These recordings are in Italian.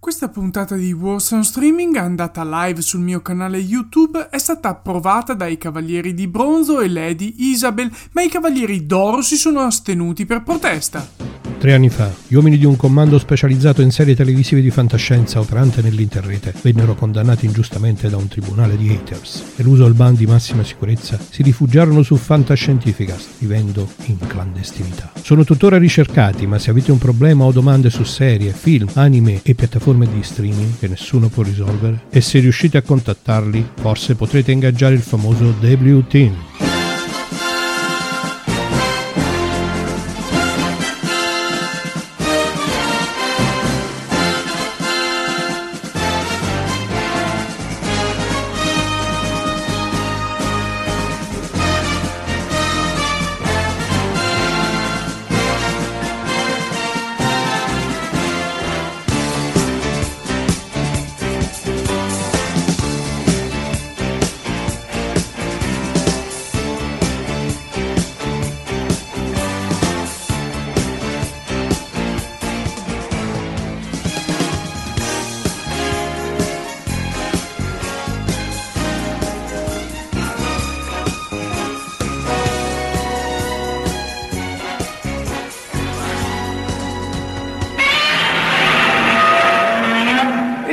Questa puntata di Wars Streaming andata live sul mio canale YouTube, è stata approvata dai Cavalieri di Bronzo e Lady Isabel, ma i Cavalieri d'Oro si sono astenuti per protesta. Tre anni fa, gli uomini di un comando specializzato in serie televisive di fantascienza operante nell'interrete vennero condannati ingiustamente da un tribunale di haters. Eluso il ban di massima sicurezza, si rifugiarono su Fantascientificast, vivendo in clandestinità. Sono tuttora ricercati, ma se avete un problema o domande su serie, film, anime e piattaforme di streaming che nessuno può risolvere, e se riuscite a contattarli, forse potrete ingaggiare il famoso W Team.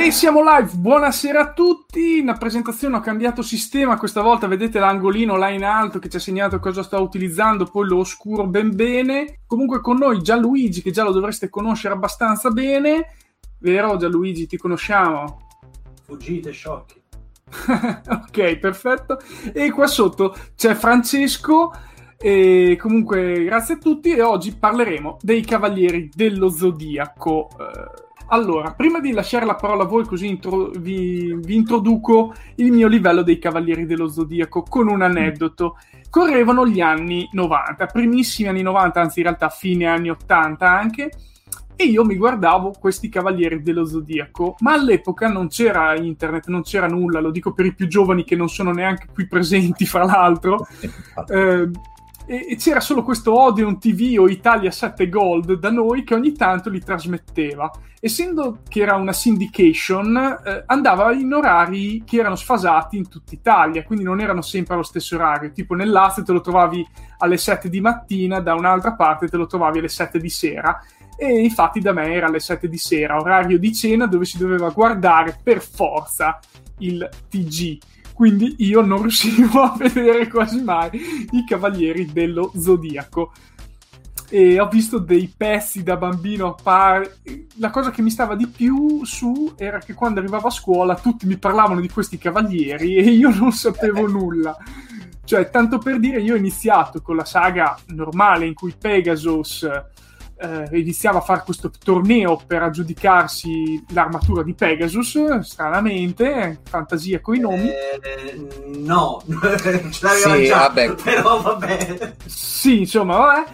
E siamo live, buonasera a tutti. In presentazione ho cambiato sistema, questa volta vedete l'angolino là in alto che ci ha segnato cosa sto utilizzando, poi lo oscuro ben bene. Comunque con noi Gianluigi, che già lo dovreste conoscere abbastanza bene. Vero Gianluigi, ti conosciamo? Fuggite, sciocchi. ok, perfetto. E qua sotto c'è Francesco. E comunque grazie a tutti e oggi parleremo dei Cavalieri dello Zodiaco. Eh, allora, prima di lasciare la parola a voi, così intro- vi, vi introduco il mio livello dei Cavalieri dello Zodiaco con un aneddoto. Correvano gli anni 90, primissimi anni 90, anzi in realtà fine anni 80 anche, e io mi guardavo questi Cavalieri dello Zodiaco, ma all'epoca non c'era internet, non c'era nulla, lo dico per i più giovani che non sono neanche qui presenti, fra l'altro. Eh, e, e c'era solo questo Odeon TV o Italia 7 Gold da noi che ogni tanto li trasmetteva. Essendo che era una syndication, eh, andava in orari che erano sfasati in tutta Italia, quindi non erano sempre allo stesso orario. Tipo nel Lazio te lo trovavi alle 7 di mattina, da un'altra parte te lo trovavi alle 7 di sera. E infatti da me era alle 7 di sera, orario di cena dove si doveva guardare per forza il TG quindi io non riuscivo a vedere quasi mai i Cavalieri dello Zodiaco. E ho visto dei pezzi da bambino par... La cosa che mi stava di più su era che quando arrivavo a scuola tutti mi parlavano di questi cavalieri e io non sapevo nulla. Cioè, tanto per dire, io ho iniziato con la saga normale in cui Pegasus eh, iniziava a fare questo torneo per aggiudicarsi l'armatura di Pegasus, stranamente, fantasia con i nomi. Eh, no, ce l'aveva Sì, già, vabbè. però vabbè. Sì, insomma, vabbè.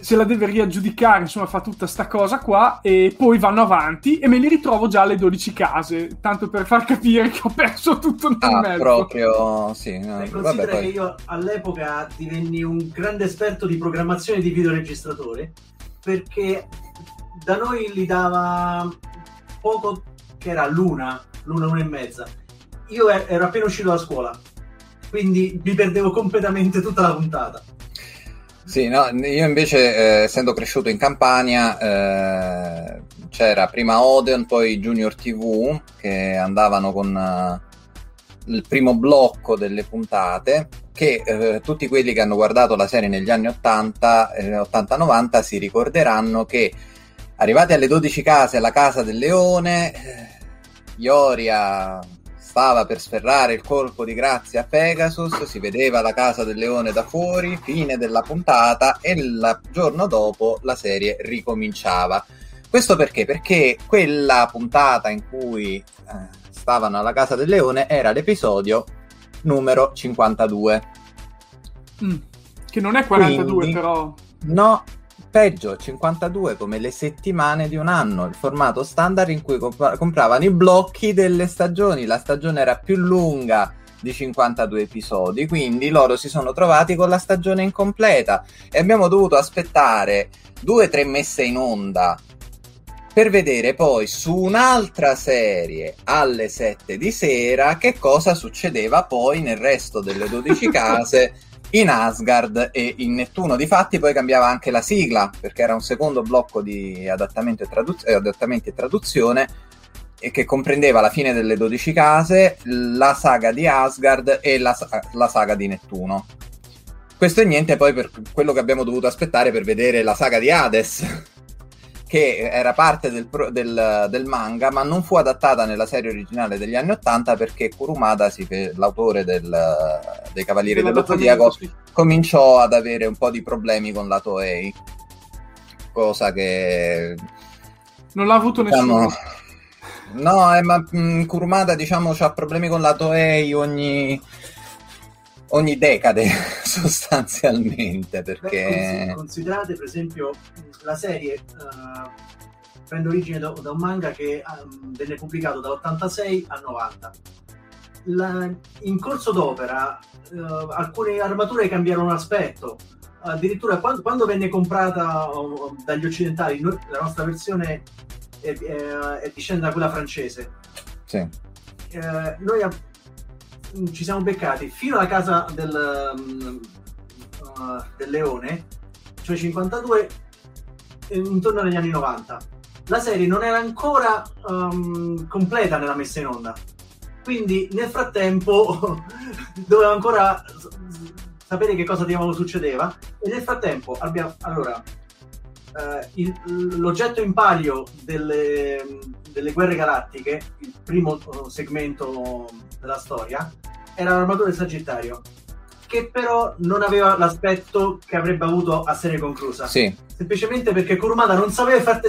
se la deve riaggiudicare, insomma fa tutta sta cosa qua e poi vanno avanti e me li ritrovo già alle 12 case, tanto per far capire che ho perso tutto nel Ah, mezzo. proprio, sì. no, E vabbè, considera poi- che io all'epoca divenni un grande esperto di programmazione di videoregistratore perché da noi li dava poco che era l'una, l'una, l'una e mezza. Io er- ero appena uscito da scuola, quindi mi perdevo completamente tutta la puntata. Sì, no, io invece, eh, essendo cresciuto in Campania, eh, c'era prima Odeon, poi Junior TV, che andavano con eh, il primo blocco delle puntate, che eh, tutti quelli che hanno guardato la serie negli anni 80, eh, 80-90 si ricorderanno che arrivati alle 12 case alla Casa del Leone, eh, Ioria stava per sferrare il colpo di grazia a Pegasus, si vedeva la casa del leone da fuori, fine della puntata e il giorno dopo la serie ricominciava. Questo perché? Perché quella puntata in cui eh, stavano alla casa del leone era l'episodio numero 52. Mm, Che non è 42 Quindi- però. No, peggio, 52 come le settimane di un anno, il formato standard in cui comp- compravano i blocchi delle stagioni. La stagione era più lunga di 52 episodi, quindi loro si sono trovati con la stagione incompleta e abbiamo dovuto aspettare due o tre messe in onda per vedere poi su un'altra serie alle 7 di sera che cosa succedeva poi nel resto delle 12 case in Asgard e in Nettuno. Difatti poi cambiava anche la sigla, perché era un secondo blocco di adattamento e, traduz- eh, adattamenti e traduzione e che comprendeva la fine delle 12 case, la saga di Asgard e la, sa- la saga di Nettuno. Questo è niente poi per quello che abbiamo dovuto aspettare per vedere la saga di Hades, che era parte del, del- del manga, ma non fu adattata nella serie originale degli anni 80 perché Kurumada, fe- l'autore del- dei Cavalieri dello Zodiaco, Sì. cominciò ad avere un po' di problemi con la Toei. Cosa che Non l'ha avuto diciamo, nessuno. no, eh, ma mh, Kurumada diciamo ha problemi con la Toei ogni ogni decade sostanzialmente Beh, perché consi- considerate per esempio la serie eh, prende origine da, da un manga che ehm, venne pubblicato dall'86 al 90. La- in corso d'opera eh, alcune armature cambiarono aspetto. Addirittura quando, quando venne comprata oh, dagli occidentali, noi- la nostra versione è, è, è discende da quella francese. sì. Eh, noi ci siamo beccati fino alla casa del, mm, uh, del leone, cioè 52, eh, intorno agli anni 90. La serie non era ancora um, completa nella messa in onda, quindi nel frattempo dovevo ancora sapere che cosa di nuovo succedeva e nel frattempo abbiamo allora eh, il- l'oggetto in palio delle, delle guerre galattiche, il primo eh, segmento della storia, era l'armatura del Sagittario, che però non aveva l'aspetto che avrebbe avuto a serie conclusa. Sì, Semplicemente perché Kurumada non sapeva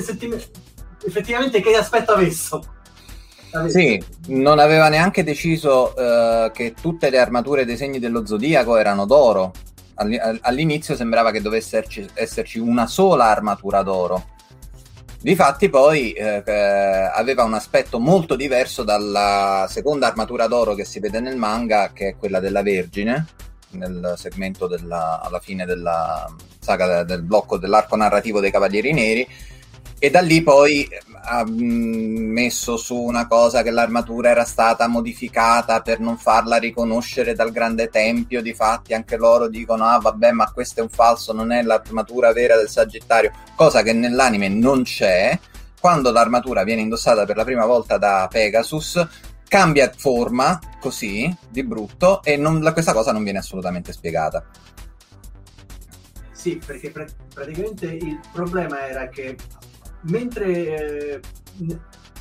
effettivamente che aspetto avesse. avesse. Sì, non aveva neanche deciso eh, che tutte le armature dei segni dello zodiaco erano d'oro. Alli- all- all'inizio sembrava che dovesse esserci, esserci una sola armatura d'oro. Difatti poi eh, eh, aveva un aspetto molto diverso dalla seconda armatura d'oro che si vede nel manga, che è quella della Vergine, nel segmento della- alla fine della saga del blocco dell'arco narrativo dei Cavalieri Neri. E da lì poi ha mm, messo su una cosa che l'armatura era stata modificata per non farla riconoscere dal grande tempio. Difatti, anche loro dicono: Ah, vabbè, ma questo è un falso, non è l'armatura vera del Sagittario, cosa che nell'anime non c'è. Quando l'armatura viene indossata per la prima volta da Pegasus, cambia forma così di brutto e non- questa cosa non viene assolutamente spiegata. Sì, perché pra- praticamente il problema era che mentre eh,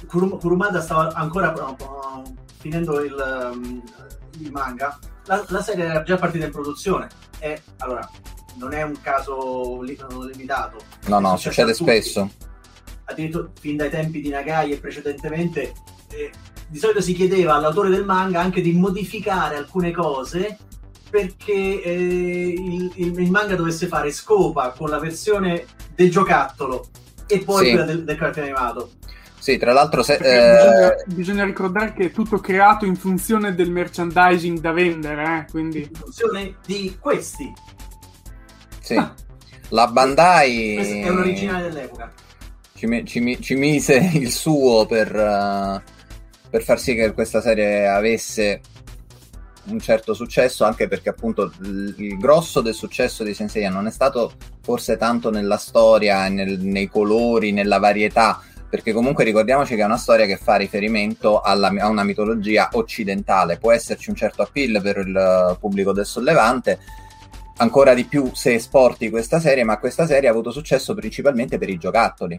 Kurum- Kurumada stava ancora uh, finendo il, um, il manga, la, la serie era già partita in produzione e allora non è un caso li- limitato. No, no, succede spesso. addirittura fin dai tempi di Nagai e precedentemente, eh, di solito si chiedeva all'autore del manga anche di modificare alcune cose perché eh, il, il, il manga dovesse fare scopa con la versione del giocattolo e poi Sì. quella del, del cartone animato. Sì, tra l'altro, se, eh, bisogna, bisogna ricordare che è tutto creato in funzione del merchandising da vendere, eh, quindi In funzione di questi. sì. la Bandai Questo è un originale dell'epoca. ci, ci ci mise il suo per, eh, per far sì che questa serie avesse un certo successo, anche perché appunto il, grosso del successo di Senseiya non è stato forse tanto nella storia, nel- nei colori, nella varietà, perché comunque ricordiamoci che è una storia che fa riferimento alla- a una mitologia occidentale, può esserci un certo appeal per il pubblico del sollevante, ancora di più se esporti questa serie, ma questa serie ha avuto successo principalmente per i giocattoli.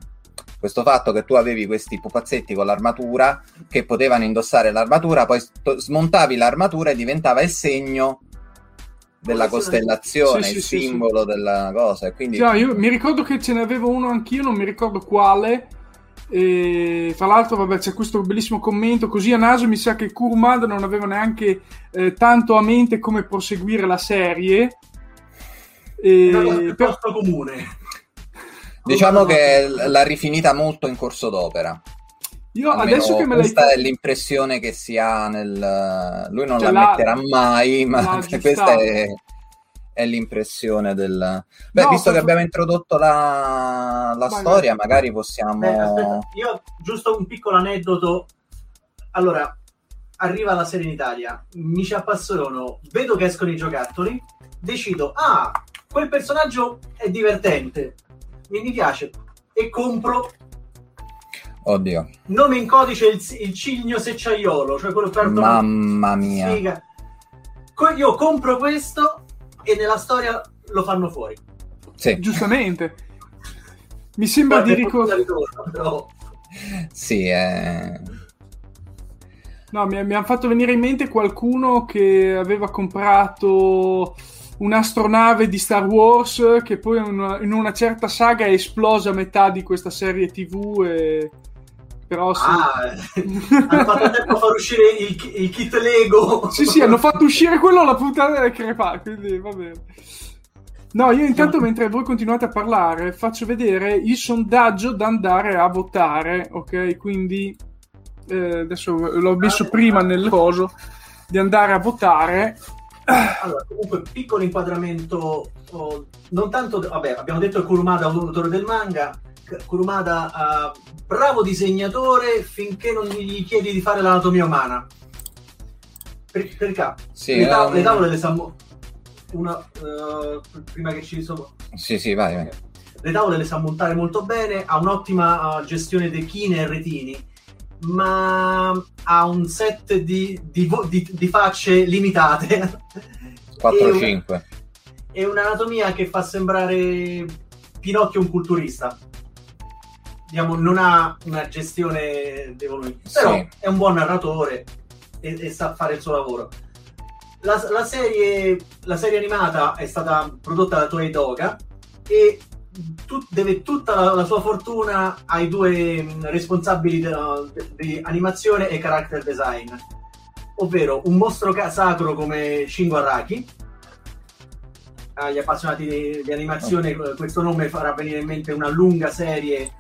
Questo fatto che tu avevi questi pupazzetti con l'armatura che potevano indossare l'armatura, poi sto- smontavi l'armatura e diventava il segno della costellazione, Sì, sì, il sì, sì. simbolo della cosa. E quindi Già, io mi ricordo che ce ne avevo uno anch'io, non mi ricordo quale. E tra l'altro, vabbè, c'è questo bellissimo commento. Così a naso mi sa che Kurumada non aveva neanche eh, tanto a mente come proseguire la serie. E cosa per- comune. Diciamo che l'ha rifinita molto in corso d'opera. io Almeno adesso che me l'hai questa è l'impressione che si ha nel... Lui non Cioè, la l'ha- metterà mai, ma questa è, è l'impressione del... Beh, No, visto che proprio- abbiamo introdotto la, la Vai, storia, magari possiamo... Beh, aspetta, io giusto un piccolo aneddoto. Allora, arriva la serie in Italia, mi ci appassiono, vedo che escono i giocattoli, decido, ah, quel personaggio è divertente, mi, mi piace, e compro Oddio, nome in codice il, il cigno secciaiolo, cioè quello per mamma mia. Figa. Co- io compro questo e nella storia lo fanno fuori. Sì, giustamente. Mi sembra Poi di ricordare. però- sì, è... No, mi, mi ha fatto venire in mente qualcuno che aveva comprato un'astronave di Star Wars che poi in una, in una certa saga è esplosa a metà di questa serie TV. E... Però sì. Ah, hanno fatto tempo a far uscire il, il kit Lego. Sì, sì, hanno fatto uscire quello alla puntata del crepa, quindi va bene. No, io intanto mentre voi continuate a parlare faccio vedere il sondaggio da andare a votare, ok? Quindi eh, adesso l'ho messo prima nel coso di andare a votare. Allora, comunque, piccolo inquadramento. oh, non tanto, vabbè, abbiamo detto che Kurumada è un autore del manga. Kurumada, ah, bravo disegnatore finché non gli chiedi di fare l'anatomia umana. Per, perché Sì, le, tav- ehm, le tavole le sa una, eh, prima che ci sono Sì, sì, vai, vai. le tavole le sa montare molto bene, ha un'ottima uh, gestione dei chine e retini, ma ha un set di, di di- di facce limitate 4-5. e un'anatomia che fa sembrare Pinocchio un culturista. Diciamo, non ha una gestione dei volumi, però Sì. è un buon narratore e, e sa fare il suo lavoro. La, la serie, la serie animata è stata prodotta da Toei Doga e tu- deve tutta la, la sua fortuna ai due mh, responsabili de- di animazione e character design, ovvero un mostro sacro come Shingo Araki. Agli appassionati di, di animazione eh, questo nome farà venire in mente una lunga serie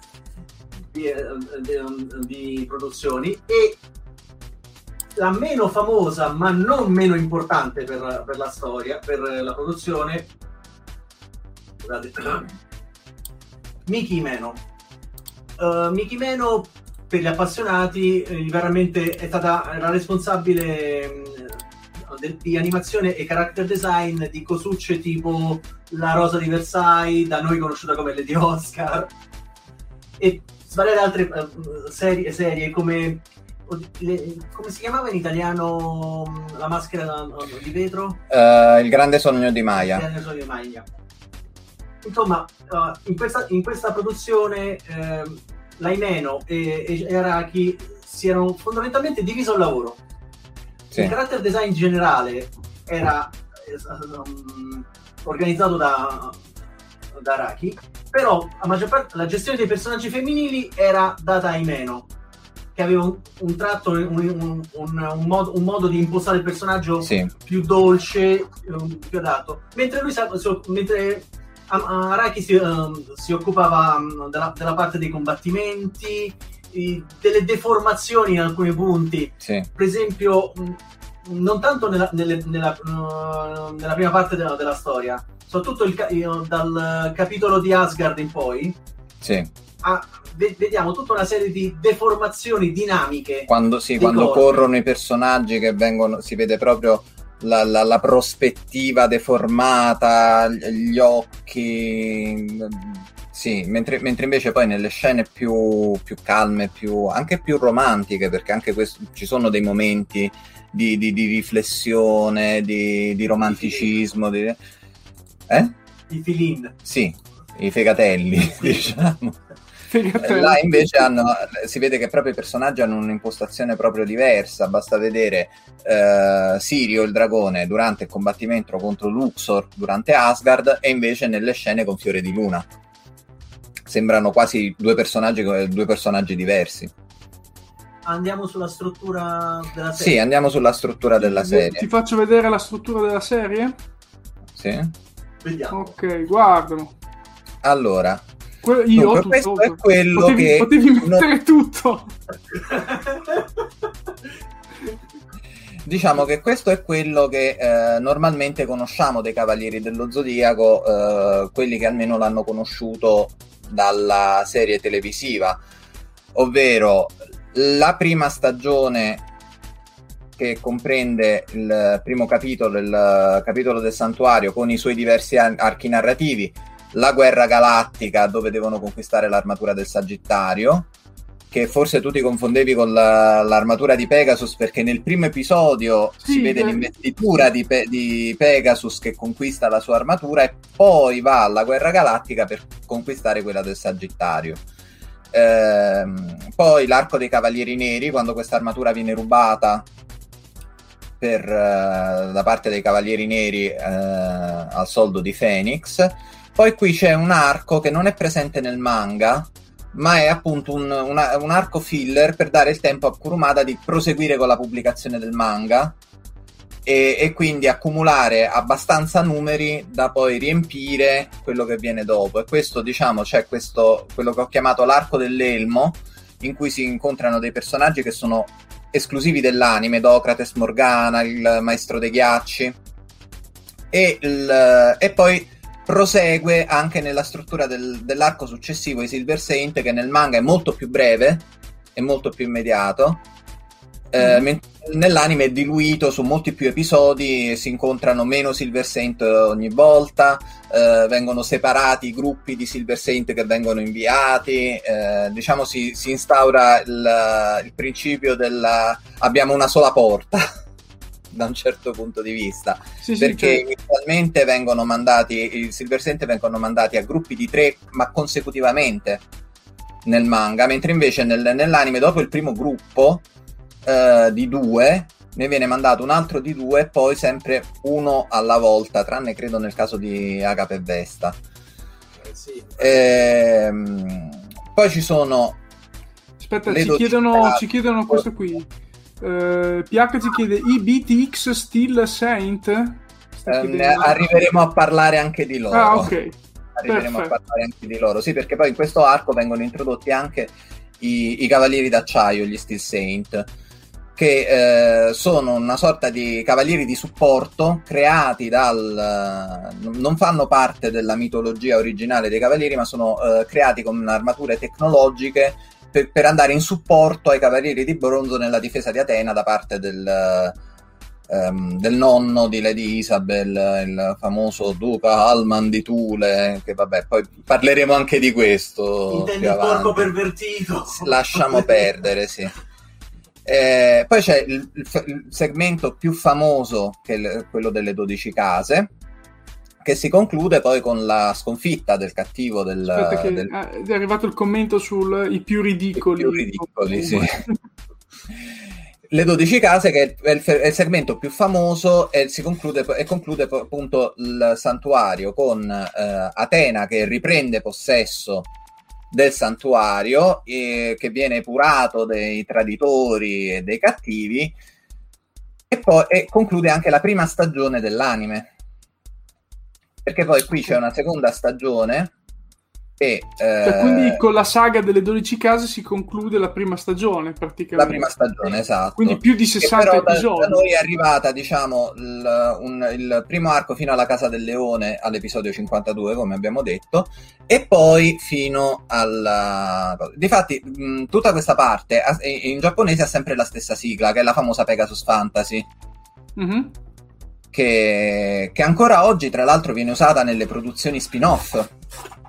di, eh, di- di produzioni. E la meno famosa ma non meno importante per, per la storia, per la produzione scusate Miki Meno Uh, Miki Meno per gli appassionati eh, veramente è stata la responsabile mh, del- di animazione e character design di cosucce tipo La Rosa di Versailles da noi conosciuta come Lady Oscar e svariate altre eh, serie, serie come le- come si chiamava in italiano mh, la maschera di vetro? Eh, il grande sogno di Maya. Grande Sogno di Maglia. Insomma, uh, in, questa, in questa produzione ehm, Laimeno e, e, e Araki si erano fondamentalmente diviso il lavoro. Sì. Il character design generale era eh, um, organizzato da, da Araki, però parte la gestione dei personaggi femminili era data ai meno. che aveva un, un tratto, un, un, un, modo, un, modo, di impostare il personaggio sì. più dolce, più adatto. Mentre lui mentre Araki si, um, si occupava um, della, della, parte dei combattimenti, i, delle deformazioni in alcuni punti. Sì. Per esempio, non tanto nella, nelle, nella, uh, nella prima parte della, della storia, soprattutto il, dal capitolo di Asgard in poi. Sì. A, vediamo tutta una serie di deformazioni dinamiche. Quando, sì, quando corrono i personaggi che vengono, si vede proprio la, la, la, prospettiva deformata, gli occhi. Sì, mentre, mentre, invece poi nelle scene più, più calme, più, anche più romantiche, perché anche questo, ci sono dei momenti di, di, di riflessione, di, di romanticismo. Di, eh? I filin. Sì, i fegatelli, diciamo. Là invece hanno, si vede che proprio i personaggi hanno un'impostazione proprio diversa. Basta vedere uh, Sirio, il dragone, durante il combattimento contro Luxor durante Asgard, e invece nelle scene con Fiore di Luna. Sembrano quasi due personaggi, due personaggi diversi. Andiamo sulla struttura della serie. Sì, andiamo sulla struttura della serie. Ti faccio vedere la struttura della serie? Sì. Vediamo. Ok, guardalo. Allora, Que- io Dunque, questo tutto. è quello potevi, che potevi mettere non... tutto. diciamo che questo è quello che eh, normalmente conosciamo dei Cavalieri dello Zodiaco, eh, quelli che almeno l'hanno conosciuto dalla serie televisiva, ovvero la prima stagione che comprende il primo capitolo, il capitolo del santuario con i suoi diversi archi narrativi, la guerra galattica dove devono conquistare l'armatura del Sagittario, che forse tu ti confondevi con la, l'armatura di Pegasus perché nel primo episodio sì, si vede eh. l'investitura di, Pe- di, Pegasus che conquista la sua armatura e poi va alla guerra galattica per conquistare quella del Sagittario. Ehm, poi l'arco dei Cavalieri Neri, quando questa armatura viene rubata per, uh, da parte dei Cavalieri Neri uh, al soldo di Phoenix poi qui c'è un arco che non è presente nel manga, ma è appunto un, una, un, arco filler per dare il tempo a Kurumada di proseguire con la pubblicazione del manga e, e, quindi accumulare abbastanza numeri da poi riempire quello che viene dopo. E questo, diciamo, c'è questo, quello che ho chiamato l'arco dell'elmo, in cui si incontrano dei personaggi che sono esclusivi dell'anime, Docrates, Morgana, il maestro dei ghiacci. E, il, e poi prosegue anche nella struttura del, dell'arco successivo di Silver Saint che nel manga è molto più breve e molto più immediato eh, mm. mentre nell'anime è diluito su molti più episodi si incontrano meno Silver Saint ogni volta eh, vengono separati i gruppi di Silver Saint che vengono inviati eh, diciamo si, si instaura il, il principio del abbiamo una sola porta da un certo punto di vista sì, perché sì, certo. inizialmente vengono mandati i Silver Saint vengono mandati a gruppi di tre ma consecutivamente nel manga mentre invece nel, nell'anime dopo il primo gruppo eh, di due ne viene mandato un altro di due e poi sempre uno alla volta tranne credo nel caso di Agape e Vesta eh, sì. ehm, poi ci sono aspetta ci chiedono, ci chiedono questo qui Uh, PH ci chiede IBTX Still Saint? Um, arriveremo a parlare anche di loro. Ah, ok. Arriveremo Perfetto. a parlare anche di loro. Sì, perché poi in questo arco vengono introdotti anche i, i cavalieri d'acciaio, gli Steel Saint, che eh, sono una sorta di cavalieri di supporto creati dal... non fanno parte della mitologia originale dei cavalieri, ma sono eh, creati con armature tecnologiche per, per, andare in supporto ai cavalieri di bronzo nella difesa di Atena da parte del, um, del nonno di Lady Isabel, il famoso duca Alman di Thule, che vabbè, poi parleremo anche di questo. Intendi il porco pervertito. Lasciamo perdere, sì. Eh, poi c'è il, il, il, segmento più famoso, che è quello delle 12 case, che si conclude poi con la sconfitta del cattivo del... Che del... è arrivato il commento sui più ridicoli. I più ridicoli, sì. Le 12 case, che è il, è il segmento più famoso, e, si conclude, e conclude appunto il santuario con eh, Atena che riprende possesso del santuario eh, che viene epurato dei traditori e dei cattivi e poi e conclude anche la prima stagione dell'anime perché poi qui c'è una seconda stagione e, cioè, eh, quindi con la saga delle 12 case si conclude la prima stagione praticamente. La prima stagione, esatto. Quindi più di 60 però episodi. Da, da noi è arrivata, diciamo, il, un, il, primo arco fino alla Casa del Leone all'episodio 52, come abbiamo detto, e poi fino alla... Difatti, mh, tutta questa parte in giapponese ha sempre la stessa sigla, che è la famosa Pegasus Fantasy. Mm-hmm. Che, che ancora oggi, tra l'altro, viene usata nelle produzioni spin-off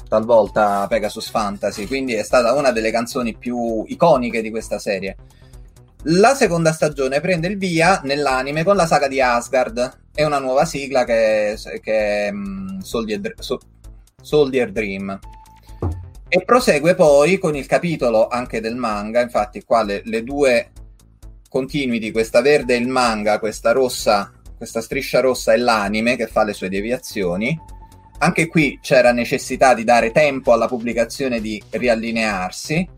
talvolta Pegasus Fantasy, quindi è stata una delle canzoni più iconiche di questa serie. La seconda stagione prende il via nell'anime con la saga di Asgard e una nuova sigla che che è um, Soldier, so, Soldier Dream. E prosegue poi con il capitolo anche del manga, infatti qua le, le due continuity, questa verde il manga, questa rossa, questa striscia rossa è l'anime che fa le sue deviazioni. Anche qui c'era necessità di dare tempo alla pubblicazione di riallinearsi,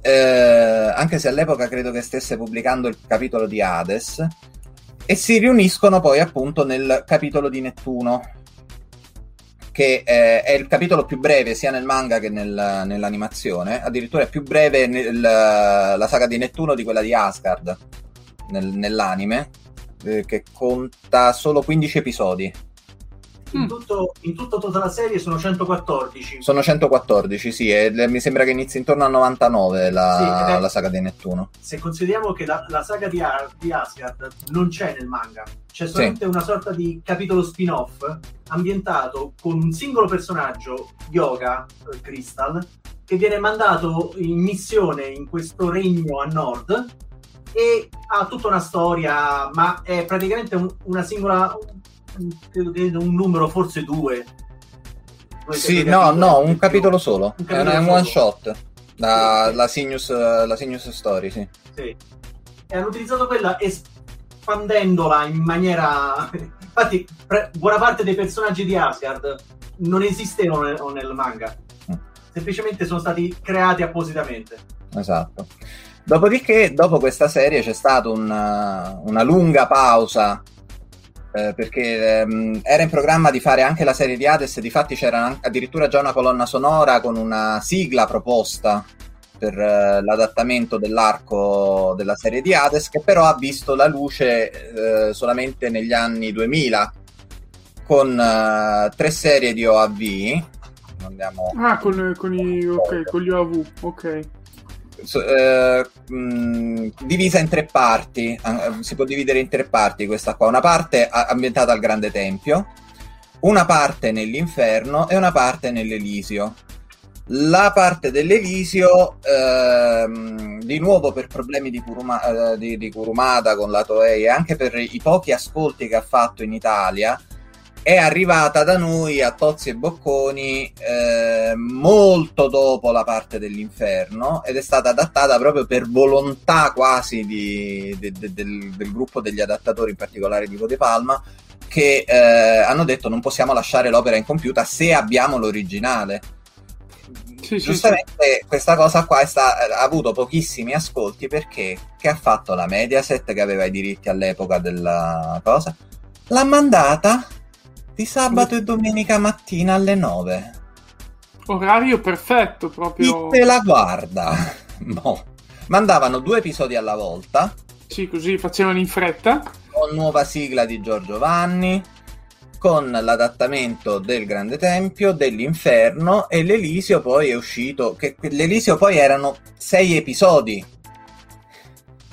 eh, anche se all'epoca credo che stesse pubblicando il capitolo di Hades, e si riuniscono poi appunto nel capitolo di Nettuno, che eh, è il capitolo più breve sia nel manga che nel, nell'animazione, addirittura è più breve nel, la saga di Nettuno di quella di Asgard nel, nell'anime, eh, che conta solo 15 episodi. In, mm. tutto, in tutto tutta la serie sono 114. Sono 114, sì, e mi sembra che inizi intorno al 99 la, sì, la saga di Nettuno. Se consideriamo che la, la saga di, Ar- di, Asgard non c'è nel manga, c'è solamente sì. una sorta di capitolo spin-off ambientato con un singolo personaggio, Yoga eh, Crystal, che viene mandato in missione in questo regno a nord e ha tutta una storia, ma è praticamente un, una singola che un numero, forse due. Sì, no, no, un capitolo solo. Un capitolo è un one shot. La, sì. la, Sinius, la Sinius Story, sì. sì. E hanno utilizzato quella espandendola in maniera... Infatti, pre- buona parte dei personaggi di Asgard non esistevano nel, nel manga. Mm. Semplicemente sono stati creati appositamente. Esatto. Dopodiché, dopo questa serie c'è stata una, una lunga pausa eh, perché ehm, era in programma di fare anche la serie di Hades, difatti c'era addirittura già una colonna sonora con una sigla proposta per eh, l'adattamento dell'arco della serie di Hades, che però ha visto la luce eh, solamente negli anni 2000 con eh, tre serie di OAV. Andiamo... Ah, con, con, i, okay, con gli OAV, ok eh, mh, divisa in tre parti, eh, si può dividere in tre parti questa qua, una parte ambientata al Grande Tempio, una parte nell'inferno e una parte nell'Elisio. La parte dell'Elisio, ehm, di nuovo per problemi di, Kuruma, eh, di, di Kurumada con la Toei e anche per i pochi ascolti che ha fatto in Italia, è arrivata da noi a Tozzi e Bocconi eh, molto dopo la parte dell'inferno ed è stata adattata proprio per volontà quasi di, de, de, del, del, gruppo degli adattatori, in particolare di Vode Palma, che eh, hanno detto non possiamo lasciare l'opera incompiuta se abbiamo l'originale. Sì, Giustamente sì, sì. questa cosa qua sta, ha avuto pochissimi ascolti perché che ha fatto la Mediaset che aveva i diritti all'epoca della cosa? L'ha mandata di sabato e domenica mattina alle 9. Orario perfetto proprio. Chi te la guarda? No. Mandavano due episodi alla volta. Sì, così facevano in fretta. Con nuova sigla di Giorgio Vanni, con l'adattamento del Grande Tempio, dell'Inferno e l'Elisio poi è uscito, che l'Elisio poi erano sei episodi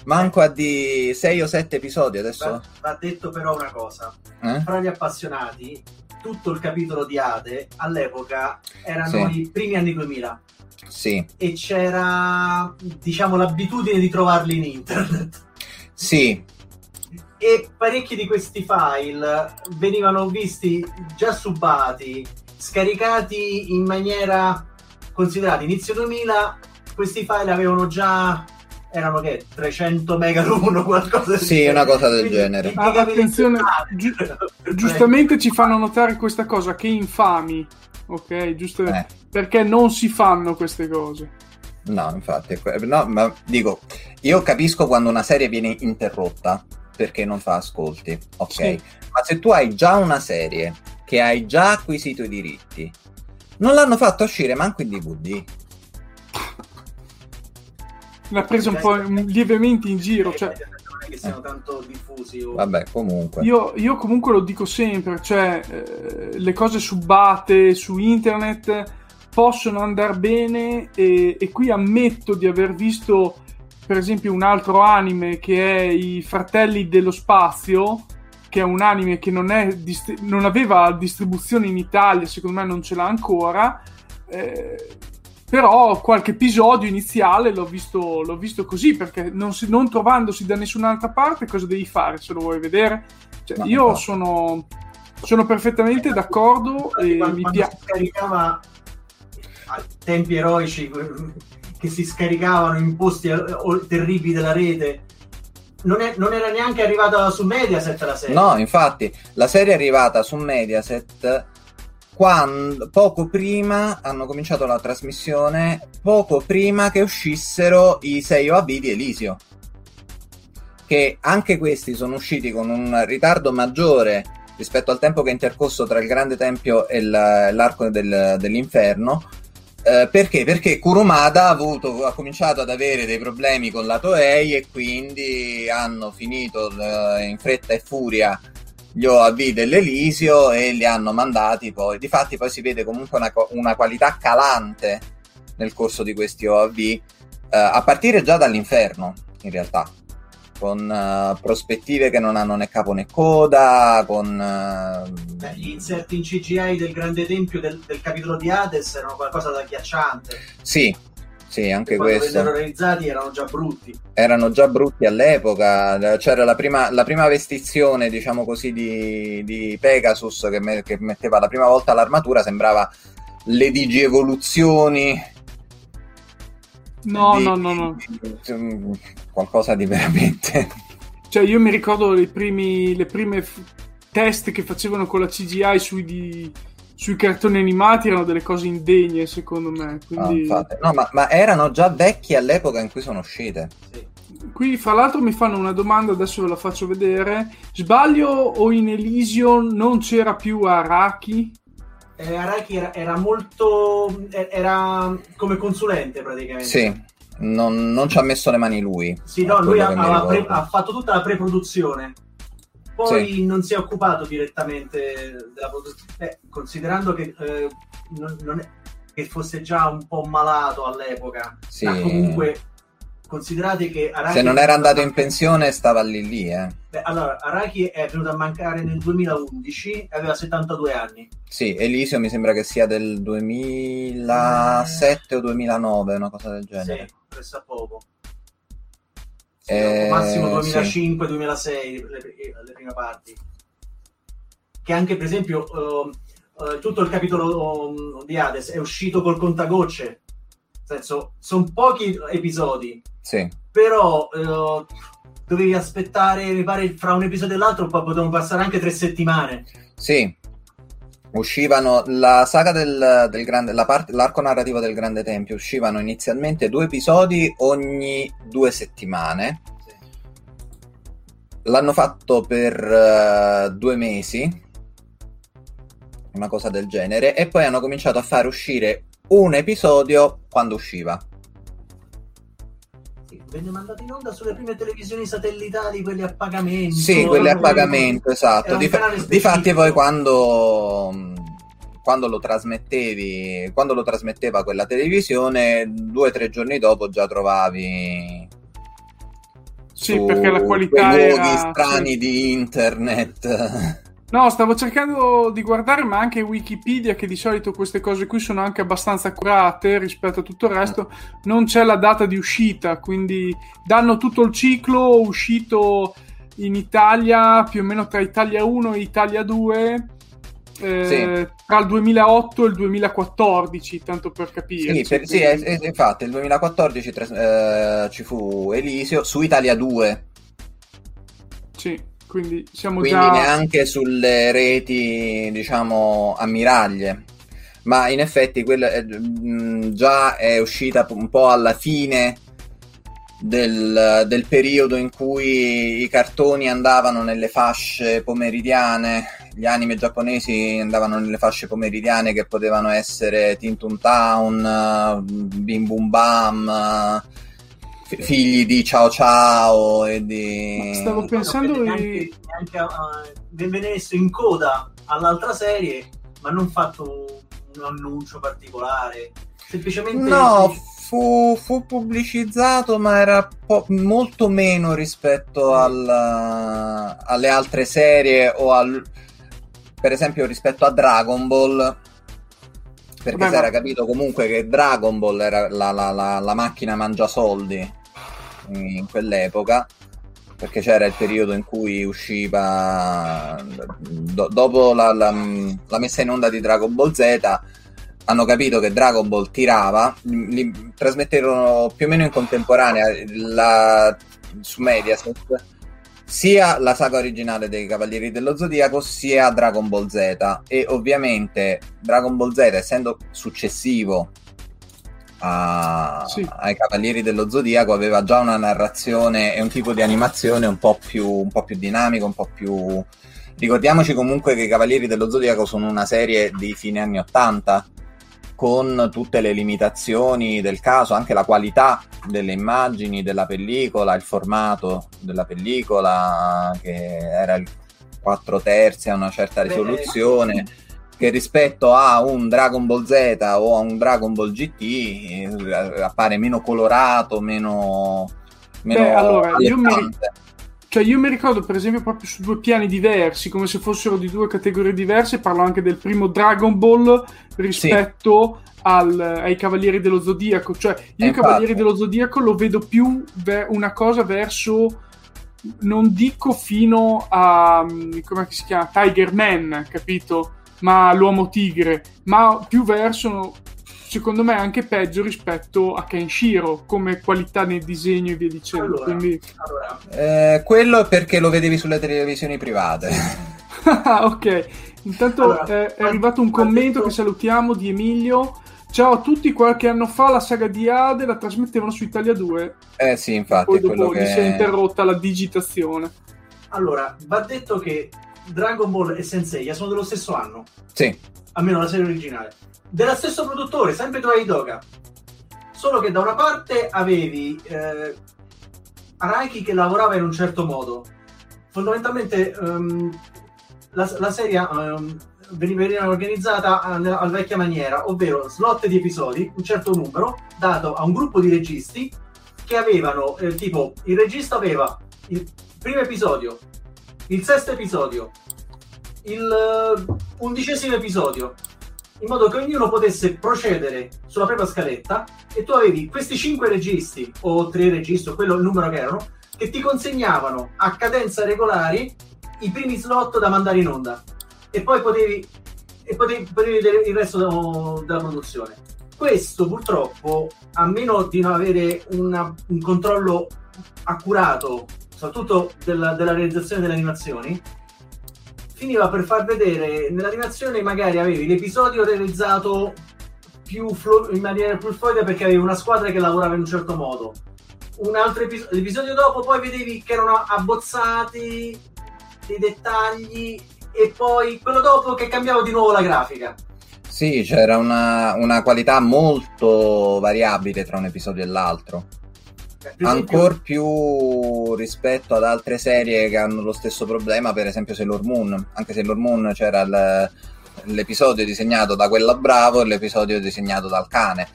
Manco a di 6 o 7 episodi adesso. Va, va detto però una cosa. Eh? Fra gli appassionati, tutto il capitolo di Ade all'epoca erano sì. i primi anni 2000. Sì. E c'era, diciamo, l'abitudine di trovarli in internet. Sì. E parecchi di questi file venivano visti già subati, scaricati in maniera considerata inizio 2000 questi file avevano già erano che 300 mega l'uno qualcosa sì una cosa del Quindi, genere ah, attenzione gi- giustamente ci fanno notare questa cosa che infami ok? Giusto eh. perché non si fanno queste cose. No, infatti, no, ma dico, io capisco quando una serie viene interrotta perché non fa ascolti, ok? Sì. Ma se tu hai già una serie che hai già acquisito i diritti, non l'hanno fatto uscire manco in DVD. L'ha preso un po' lievemente in giro, cioè che siano tanto diffusi. O... Vabbè, comunque. Io, io, comunque lo dico sempre, cioè eh, le cose subate su internet possono andare bene e, e, qui ammetto di aver visto per esempio un altro anime che è I Fratelli dello Spazio che è un anime che non, è dist- non aveva distribuzione in Italia, secondo me non ce l'ha ancora. Eh, però qualche episodio iniziale l'ho visto, l'ho visto così perché non, si, non, trovandosi da nessun'altra parte cosa devi fare se lo vuoi vedere cioè, no, io no. Sono, sono, perfettamente d'accordo e quando, mi piace scaricava a tempi eroici che si scaricavano in posti eh, terribili della rete non, è, non, era neanche arrivata su Mediaset la serie no infatti la serie è arrivata su Mediaset quando, poco prima hanno cominciato la trasmissione, poco prima che uscissero i 6 OAV di Elisio. Che anche questi sono usciti con un ritardo maggiore rispetto al tempo che è intercorso tra il Grande Tempio e l'Arco del, dell'Inferno. Eh, perché? Perché Kurumada ha, avuto, ha, cominciato ad avere dei problemi con la Toei e quindi hanno finito eh, in fretta e furia gli OAV dell'Elisio e li hanno mandati poi. Difatti poi si vede comunque una, una qualità calante nel corso di questi OAV, eh, a partire già dall'inferno, in realtà, con uh, prospettive che non hanno né capo né coda, con... Uh... Beh, gli insert in CGI del grande tempio del, del capitolo di Hades erano qualcosa da agghiacciante. Sì, sì, anche questo. Quando realizzati erano già brutti. Erano già brutti all'epoca. C'era la prima, la prima vestizione, diciamo così, di, di Pegasus che, me, che, metteva la prima volta l'armatura, sembrava le digievoluzioni. No, di, no, no, no. Di, qualcosa di veramente. Cioè, io mi ricordo le, primi, le prime f- test che facevano con la CGI sui di sui cartoni animati erano delle cose indegne, secondo me. Quindi... Ah, no, ma, ma, erano già vecchi all'epoca in cui sono uscite. Sì. Qui, fra l'altro, mi fanno una domanda, adesso ve la faccio vedere. Sbaglio o in Elysion non c'era più Araki? Eh, Araki era, era, molto. era come consulente praticamente. Sì, non, non, ci ha messo le mani lui. Sì, no, lui ha, pre- ha fatto tutta la pre-produzione poi sì. non si è occupato direttamente della produzione, eh, considerando che, eh, non, non è, che, fosse già un po' malato all'epoca, sì. ma comunque considerate che Araki... Se non era andato in pensione stava lì lì, eh. Beh, allora, Araki è venuto a mancare nel 2011 e aveva 72 anni. Sì, Elisio mi sembra che sia del 2007 eh... o 2009, una cosa del genere. Sì, presso a poco. Eh, massimo 2005-2006 sì. le, le, prime parti. Che anche per esempio uh, uh, tutto il capitolo um, di Hades è uscito col contagocce. Nel senso sono pochi episodi. Sì. però uh, dovevi aspettare mi pare fra un episodio e l'altro poi potevano passare anche tre settimane. Sì uscivano la saga del, del grande, la parte, l'arco narrativo del Grande Tempio uscivano inizialmente due episodi ogni due settimane. L'hanno fatto per uh, due mesi, una cosa del genere, e poi hanno cominciato a fare uscire un episodio quando usciva. Venne mandato in onda sulle prime televisioni satellitari, quelle a pagamento. Sì, quelle a pagamento, esatto. Dif- difatti poi quando quando lo trasmettevi, quando lo trasmetteva quella televisione, due o tre giorni dopo già trovavi sì, perché la qualità quei luoghi era... strani sì. di internet. No, stavo cercando di guardare, ma anche Wikipedia, che di solito queste cose qui sono anche abbastanza accurate rispetto a tutto il resto, non c'è la data di uscita, quindi danno tutto il ciclo uscito in Italia più o meno tra Italia 1 e Italia 2 eh, sì. tra il 2008 e il 2014, tanto per capire. Sì, per, sì è, è, infatti, il 2014 eh, ci fu Elisio su Italia 2. Sì, quindi siamo quindi già... neanche sulle reti, diciamo, ammiraglie. ma in effetti quella è, mh, già è uscita un po' alla fine del, del, periodo in cui i cartoni andavano nelle fasce pomeridiane, gli anime giapponesi andavano nelle fasce pomeridiane che potevano essere Tintoon Town, Bim Bum Bam, f- figli di Ciao Ciao e di... Stavo pensando no, neanche, neanche uh, benvenuto in coda all'altra serie, ma non fatto un annuncio particolare. Semplicemente... No, fu, fu pubblicizzato, ma era po- molto meno rispetto al, alle altre serie o al, per esempio rispetto a Dragon Ball. Perché Beh, si era capito comunque che Dragon Ball era la, la, la, la macchina mangia soldi in quell'epoca perché c'era il periodo in cui usciva do, dopo la, la, la, messa in onda di Dragon Ball Z hanno capito che Dragon Ball tirava li, li trasmetterono più o meno in contemporanea la, su Mediaset sia la saga originale dei Cavalieri dello Zodiaco sia Dragon Ball Z e ovviamente Dragon Ball Z essendo successivo a, sì. ai Cavalieri dello Zodiaco aveva già una narrazione e un tipo di animazione un po' più, un po più dinamico, un po' più... Ricordiamoci comunque che i Cavalieri dello Zodiaco sono una serie di fine anni 80 con tutte le limitazioni del caso, anche la qualità delle immagini della pellicola, il formato della pellicola che era il 4 terzi a una certa risoluzione. Beh, che rispetto a un Dragon Ball Z o a un Dragon Ball GT eh, appare meno colorato, meno... meno Beh, allora, io mi, cioè io mi ricordo per esempio proprio su due piani diversi, come se fossero di due categorie diverse, parlo anche del primo Dragon Ball rispetto sì. al, ai Cavalieri dello Zodiaco, cioè io i Cavalieri dello Zodiaco lo vedo più ver- una cosa verso non dico fino a come si chiama Tiger Man, capito? ma l'uomo tigre, ma più verso, secondo me, anche peggio rispetto a Kenshiro come qualità nel disegno e via dicendo. Allora, Quindi... allora. Eh, quello è perché lo vedevi sulle televisioni private. ok, intanto allora, è, è arrivato un commento detto... che salutiamo di Emilio. Ciao a tutti, qualche anno fa la saga di Ade la trasmettevano su Italia 2. Eh sì, infatti. Poi dopo che... si è interrotta la digitazione. Allora, va detto che Dragon Ball e Senseiya sono dello stesso anno. Sì. Almeno la serie originale. Dello stesso produttore, sempre Toei Doga. Solo che da una parte avevi eh, Araiki che lavorava in un certo modo. Fondamentalmente um, la, la, serie um, veniva organizzata alla, alla vecchia maniera, ovvero slot di episodi, un certo numero, dato a un gruppo di registi che avevano, eh, tipo, il regista aveva il primo episodio, il sesto episodio, il uh, undicesimo episodio, in modo che ognuno potesse procedere sulla propria scaletta e tu avevi questi cinque registi o tre registi o quello il numero che erano che ti consegnavano a cadenza regolari i primi slot da mandare in onda. E poi potevi, e potevi, potevi vedere il resto da, della produzione. Questo purtroppo, a meno di non avere una, un controllo accurato soprattutto della, della realizzazione delle animazioni, finiva per far vedere nell'animazione magari avevi l'episodio realizzato flu- in maniera più fluida perché avevi una squadra che lavorava in un certo modo. Un altro episodio, l'episodio dopo poi vedevi che erano abbozzati dei dettagli e poi quello dopo che cambiava di nuovo la grafica. Sì, c'era una, una qualità molto variabile tra un episodio e l'altro. Ancora più rispetto ad altre serie che hanno lo stesso problema, per esempio Sailor Moon. Anche Sailor Moon c'era il, l'episodio disegnato da quello bravo e l'episodio disegnato dal cane.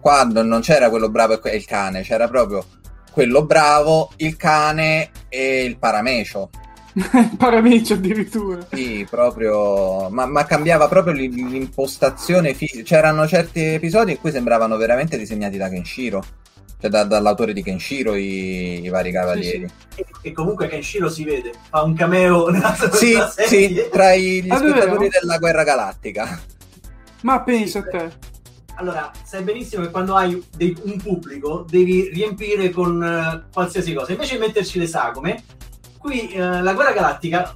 Quando non c'era quello bravo e il cane, c'era proprio quello bravo, il cane e il paramecio. il paramecio addirittura. Sì, proprio, ma, ma cambiava proprio l'impostazione fisica. C'erano certi episodi in cui sembravano veramente disegnati da Kenshiro cioè da, dall'autore di Kenshiro i, i vari cavalieri. Sì, sì. E, comunque Kenshiro si vede, fa un cameo nella sì, sì, tra gli ah, spettatori della guerra galattica. Ma pensa a te. Allora, sai benissimo che quando hai dei, un pubblico devi riempire con uh, qualsiasi cosa. Invece di metterci le sagome, qui uh, la guerra galattica,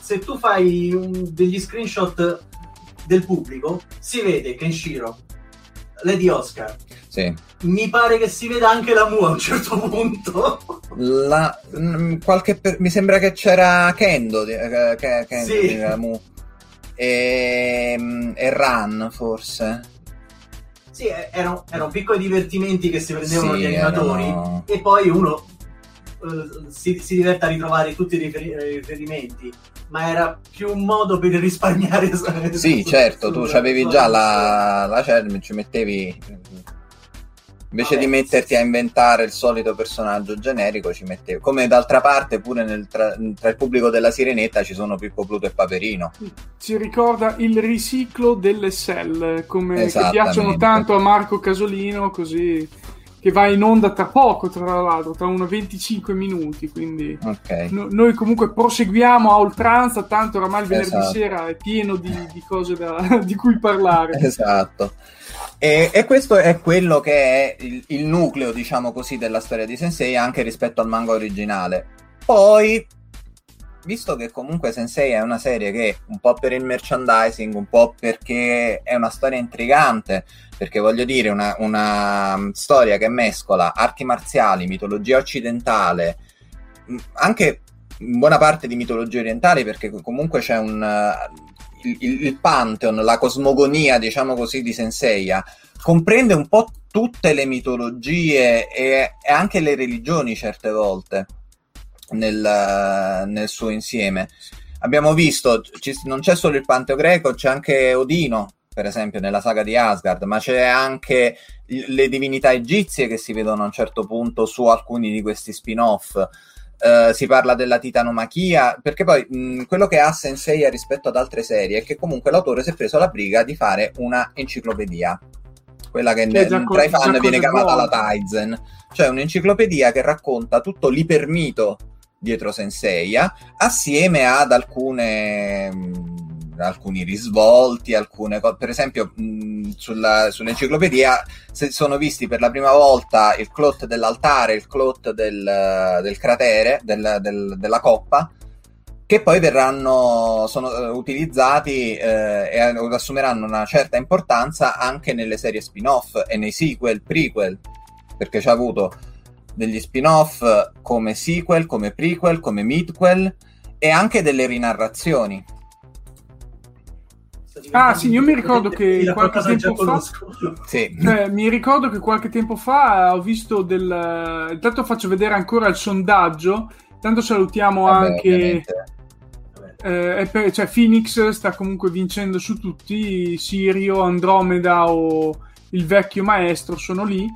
se tu fai un, degli screenshot del pubblico si vede Kenshiro, Lady Oscar. Sì. Mi pare che si veda anche la Mu a un certo punto. La, mm, qualche per- mi sembra che c'era Kendo, di- eh, Kendo Sì. di Ramu. E, mm, e Run forse. sì, erano, erano piccoli divertimenti che si prendevano Sì, gli animatori erano- e poi uno eh, si, si diverte a ritrovare tutti i riferi- eh, riferimenti. Ma era più un modo per risparmiare. Sì, su- certo, su- tu su- avevi già la, la CERN, ci mettevi. Invece Vabbè, di metterti sì, a inventare il solito personaggio generico, ci mettevi. Come d'altra parte, pure nel tra, tra il pubblico della Sirenetta ci sono Pippo Pluto e Paperino. Ci ricorda il riciclo delle Cell, come che piacciono tanto a Marco Casolino, così che va in onda tra poco, tra l'altro, tra uno 25 minuti, quindi Ok. no- noi comunque proseguiamo a oltranza, tanto oramai il venerdì Esatto. sera è pieno di, di cose da- di cui parlare. Esatto. E, e questo è quello che è il, il nucleo, diciamo così, della storia di Sensei anche rispetto al manga originale. Poi, visto che comunque Sensei è una serie che un po' per il merchandising, un po' perché è una storia intrigante, perché voglio dire, una, una mm, storia che mescola arti marziali, mitologia occidentale, mh, anche buona parte di mitologie orientali, perché comunque c'è un... eh, il, il- pantheon, la cosmogonia, diciamo così, di Senseiya, comprende un po' tutte le mitologie e, e anche le religioni certe volte nel, nel suo insieme. Abbiamo visto, ci- non c'è solo il Panteo greco, c'è anche Odino, per esempio, nella saga di Asgard, ma c'è anche le divinità egizie che si vedono a un certo punto su alcuni di questi spin-off. Eh, si parla della titanomachia, perché poi mh, quello che ha Senseiya rispetto ad altre serie è che comunque l'autore si è preso la briga di fare una enciclopedia. Quella che ne- co- tra i fan viene chiamata la buona. Tizen, cioè un'enciclopedia che racconta tutto l'ipermito dietro Senseiya assieme ad alcune mh, alcuni risvolti, alcune cose. Per esempio, mh, sulla- sull'enciclopedia sono visti per la prima volta il clot dell'altare, il clot del, del cratere, del- del- della coppa, che poi verranno sono, eh, utilizzati eh, e assumeranno una certa importanza anche nelle serie spin-off e nei sequel, prequel, perché c'ha avuto degli spin-off come sequel, come prequel, come midquel e anche delle rinarrazioni. Ah, sì, io mi ricordo che qualche tempo fa-. Sì. Cioè, mi ricordo che qualche tempo fa ho visto del... Intanto faccio vedere ancora il sondaggio, tanto salutiamo Vabbè, anche... Eh, per- cioè Phoenix sta comunque vincendo su tutti, Sirio, Andromeda o il vecchio maestro sono lì.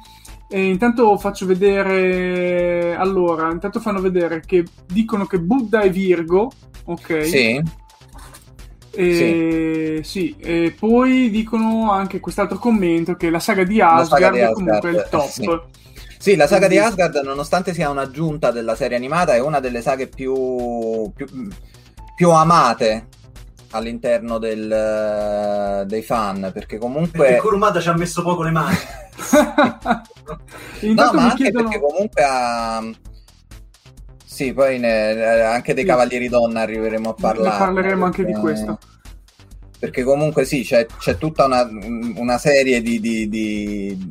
E intanto faccio vedere. Allora, intanto fanno vedere che dicono che Buddha è Virgo, ok? Sì, E, sì. e poi dicono anche quest'altro commento che la saga di Asgard, saga di è comunque Asgard, il top. sì. Sì, la saga di Quindi- Asgard, nonostante sia un'aggiunta della serie animata, è una delle saghe più, più, più amate all'interno del, dei fan, perché comunque... Perché Kurumada ci ha messo poco le mani. Intanto no, ma anche chiedono... perché comunque ha... Sì, poi ne- anche dei Sì. Cavalieri Donna arriveremo a Ne parlare. parleremo anche di perché- questo. Perché comunque sì, c'è, c'è tutta una, una serie di, di- di-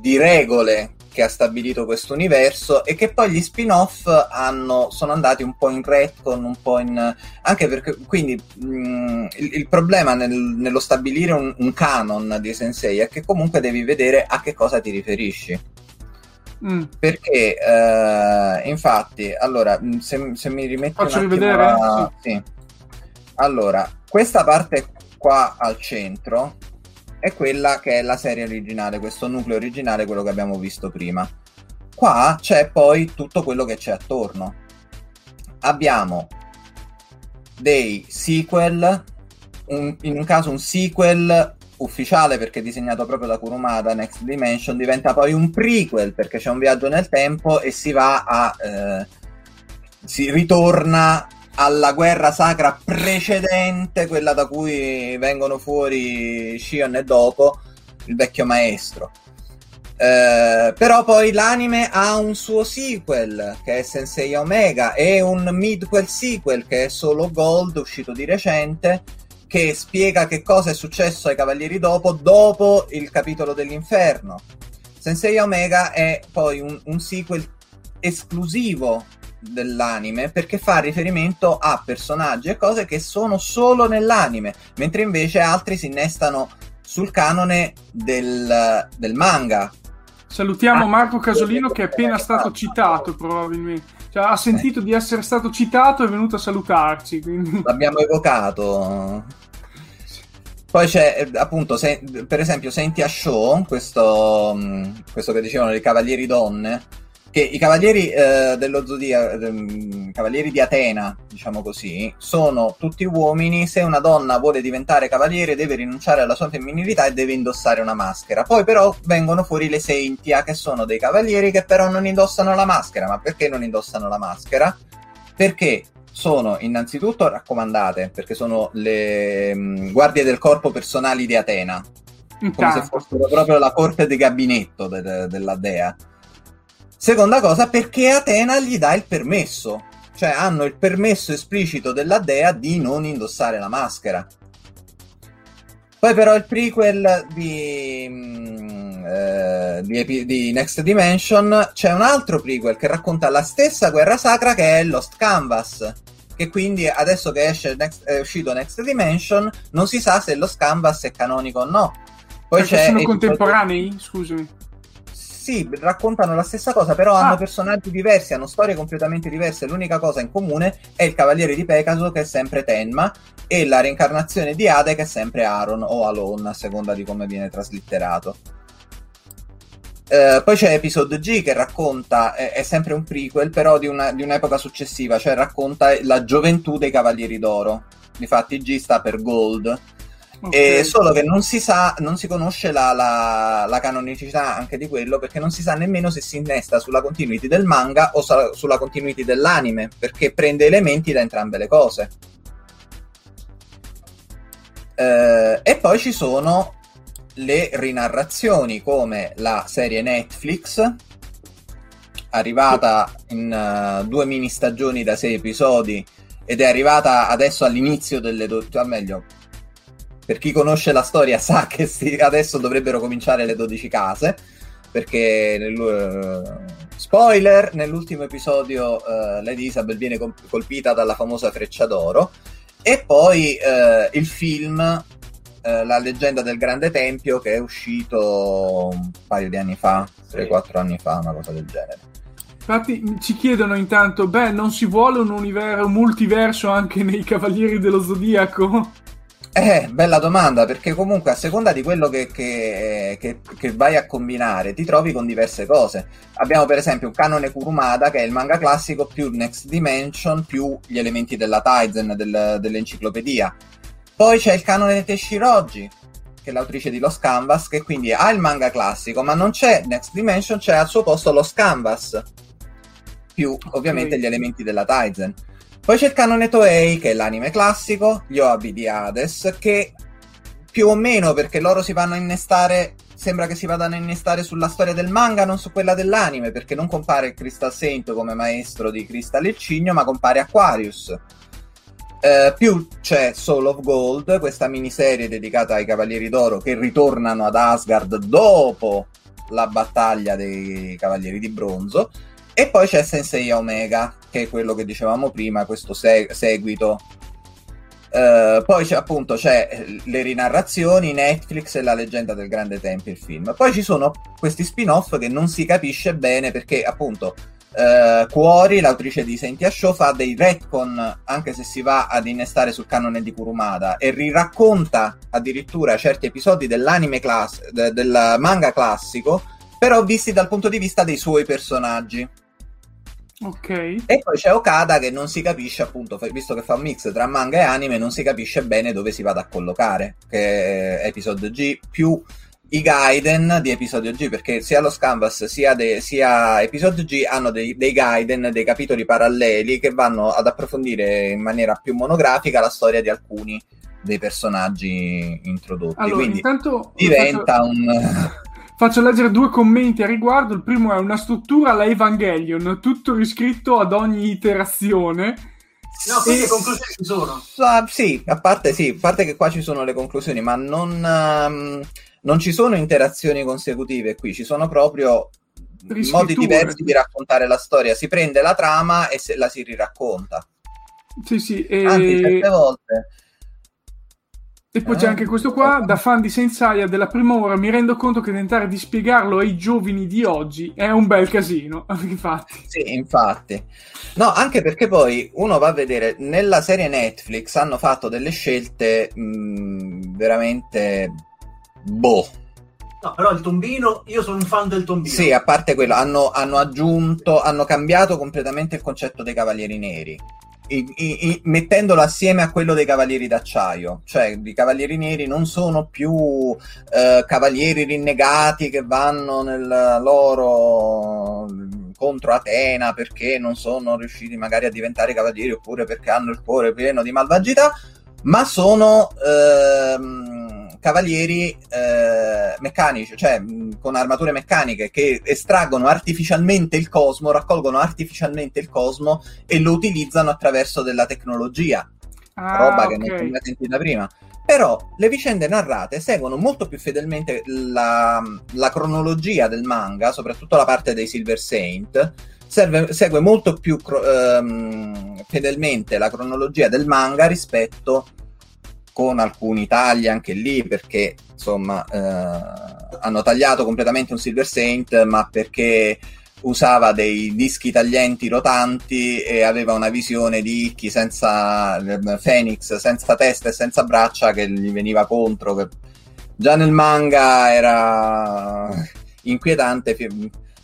di regole che ha stabilito questo universo e che poi gli spin-off hanno, sono andati un po' in retcon, un po' in... anche perché quindi mh, il, il problema nel- nello stabilire un, un canon di Sensei è che comunque devi vedere a che cosa ti riferisci. Mm. Perché eh, infatti, allora, mh, se, se mi rimetti Faccio rivedere? la- sì. Allora, questa parte qua al centro è quella che è la serie originale, questo nucleo originale, quello che abbiamo visto prima. Qua c'è poi tutto quello che c'è attorno. Abbiamo dei sequel, un- in un caso un sequel ufficiale perché disegnato proprio da Kurumada, Next Dimension, diventa poi un prequel perché c'è un viaggio nel tempo e si va a... eh, si ritorna alla guerra sacra precedente, quella da cui vengono fuori Shion e Doko, il vecchio maestro. Eh, però poi l'anime ha un suo sequel che è Sensei Omega e un midquel sequel che è solo Gold uscito di recente che spiega che cosa è successo ai Cavalieri dopo, dopo il capitolo dell'inferno. Sensei Omega è poi un, un sequel esclusivo dell'anime perché fa riferimento a personaggi e cose che sono solo nell'anime, mentre invece altri si innestano sul canone del, del manga. Salutiamo ah, Marco Casolino che è appena stato citato probabilmente. Cioè, ha sentito di essere stato citato e è venuto a salutarci. Quindi... L'abbiamo evocato. Poi c'è appunto, se, per esempio, Senti a Show, questo, questo che dicevano dei Cavalieri Donne, che i cavalieri eh, dello Zodia, eh, cavalieri di Atena, diciamo così, sono tutti uomini. Se una donna vuole diventare cavaliere, deve rinunciare alla sua femminilità e deve indossare una maschera. Poi, però, vengono fuori le Sentia, che sono dei cavalieri che però non indossano la maschera. Ma perché non indossano la maschera? Perché sono innanzitutto raccomandate, perché sono le mh, mm, guardie del corpo personali di Atena. Intanto. Come se fossero proprio la corte di gabinetto de- de- della dea Seconda cosa, perché Atena gli dà il permesso, cioè hanno il permesso esplicito della dea di non indossare la maschera. Poi però il prequel di, mm, eh, di, di, Next Dimension c'è un altro prequel che racconta la stessa guerra sacra che è Lost Canvas. Che quindi adesso che esce Next, è uscito Next Dimension non si sa se Lost Canvas è canonico o no. Poi Perché c'è sono contemporanei? Scusami sì, raccontano la stessa cosa, però ah. hanno personaggi diversi, hanno storie completamente diverse. L'unica cosa in comune è il Cavaliere di Pegaso, che è sempre Tenma, e la reincarnazione di Ade, che è sempre Aaron o Alon, a seconda di come viene traslitterato. Uh, poi c'è Episode G che racconta, è, è sempre un prequel, però di, una, di, un'epoca successiva, cioè racconta la gioventù dei Cavalieri d'Oro. Infatti G sta per Gold, Okay. Eh, solo che non si sa, non si conosce la, la, la, canonicità anche di quello perché non si sa nemmeno se si innesta sulla continuity del manga o sa, sulla continuity dell'anime perché prende elementi da entrambe le cose. Eh, e poi ci sono le rinarrazioni come la serie Netflix arrivata in uh, due mini stagioni da sei episodi ed è arrivata adesso all'inizio delle do- cioè, meglio per chi conosce la storia sa che si, adesso dovrebbero cominciare le 12 case perché nel, uh, spoiler nell'ultimo episodio uh, Lady Isabel viene comp- colpita dalla famosa freccia d'oro e poi uh, il film La leggenda del grande tempio che è uscito un paio di anni fa 3-4 anni fa una cosa del genere Infatti ci chiedono intanto, beh, non si vuole un, universo, un multiverso anche nei Cavalieri dello Zodiaco? Eh, bella domanda, perché comunque a seconda di quello che, che, che, che, vai a combinare, ti trovi con diverse cose. Abbiamo per esempio un canone Kurumada, che è il manga classico, più Next Dimension, più gli elementi della Tizen, del, dell'enciclopedia. Poi c'è il canone Teshiroji, che è l'autrice di Lost Canvas, che quindi ha il manga classico, ma non c'è Next Dimension, c'è al suo posto Lost Canvas, più ovviamente gli elementi della Tizen. Poi c'è il canone Toei, che è l'anime classico, gli Oabi di Hades, che più o meno perché loro si vanno a innestare. Sembra che si vadano a innestare sulla storia del manga, non su quella dell'anime, perché non compare Crystal Saint come maestro di Crystal e Cigno, ma compare Aquarius. Uh, più c'è Soul of Gold, questa miniserie dedicata ai Cavalieri d'Oro che ritornano ad Asgard dopo la battaglia dei Cavalieri di Bronzo. E poi c'è Sensei Omega, che è quello che dicevamo prima, questo se- seguito. Uh, poi c'è appunto c'è le rinarrazioni, Netflix e la leggenda del grande tempio, il film. Poi ci sono questi spin-off che non si capisce bene perché appunto uh, Cuori, l'autrice di Senti a Show, fa dei retcon anche se si va ad innestare sul canone di Kurumada e riracconta addirittura certi episodi dell'anime class- de- del manga classico, però visti dal punto di vista dei suoi personaggi. Ok. E poi c'è Okada che non si capisce, appunto, visto che fa un mix tra manga e anime, non si capisce bene dove si vada a collocare. Che è episodio G più i Gaiden di episodio G, perché sia lo Canvas sia, de, sia episodio G hanno dei, dei Gaiden, dei capitoli paralleli che vanno ad approfondire in maniera più monografica la storia di alcuni dei personaggi introdotti. Allora, Quindi intanto diventa faccio... un Faccio leggere due commenti a riguardo. Il primo è una struttura alla Evangelion, tutto riscritto ad ogni iterazione. No, quindi le conclusioni ci sono. Ah, sì, a parte, sì, a parte che qua ci sono le conclusioni, ma non, um, non ci sono interazioni consecutive qui, ci sono proprio modi diversi di raccontare la storia. Si prende la trama e se la si riracconta. Sì, sì. E... Anzi, certe volte e poi c'è anche questo qua, da fan di Sensaya della prima ora mi rendo conto che tentare di spiegarlo ai giovani di oggi è un bel casino, infatti. Sì, infatti. No, anche perché poi uno va a vedere, nella serie Netflix hanno fatto delle scelte mh, veramente... boh. No, però il tombino, io sono un fan del tombino. Sì, a parte quello, hanno, hanno aggiunto, hanno cambiato completamente il concetto dei cavalieri neri i, i, mettendolo assieme a quello dei Cavalieri d'Acciaio, cioè i Cavalieri Neri non sono più eh, cavalieri rinnegati che vanno nel loro contro Atena perché non sono riusciti magari a diventare cavalieri oppure perché hanno il cuore pieno di malvagità, ma sono ehm, cavalieri eh, meccanici, cioè mh, con armature meccaniche che estraggono artificialmente il cosmo, raccolgono artificialmente il cosmo e lo utilizzano attraverso della tecnologia, ah, roba okay. che non mai sentita prima. Però le vicende narrate seguono molto più fedelmente la, la cronologia del manga, soprattutto la parte dei Silver Saint, serve, segue molto più ehm, fedelmente la cronologia del manga rispetto con alcuni tagli anche lì perché insomma eh, hanno tagliato completamente un Silver Saint ma perché usava dei dischi taglienti rotanti e aveva una visione di Ikki senza eh, Phoenix senza testa e senza braccia che gli veniva contro che già nel manga era inquietante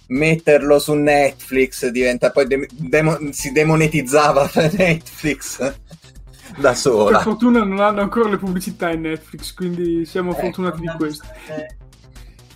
metterlo su Netflix diventa poi de- demo- si demonetizzava Netflix da sola. Per fortuna non hanno ancora le pubblicità in Netflix, quindi siamo eh, fortunati di questo. Eh.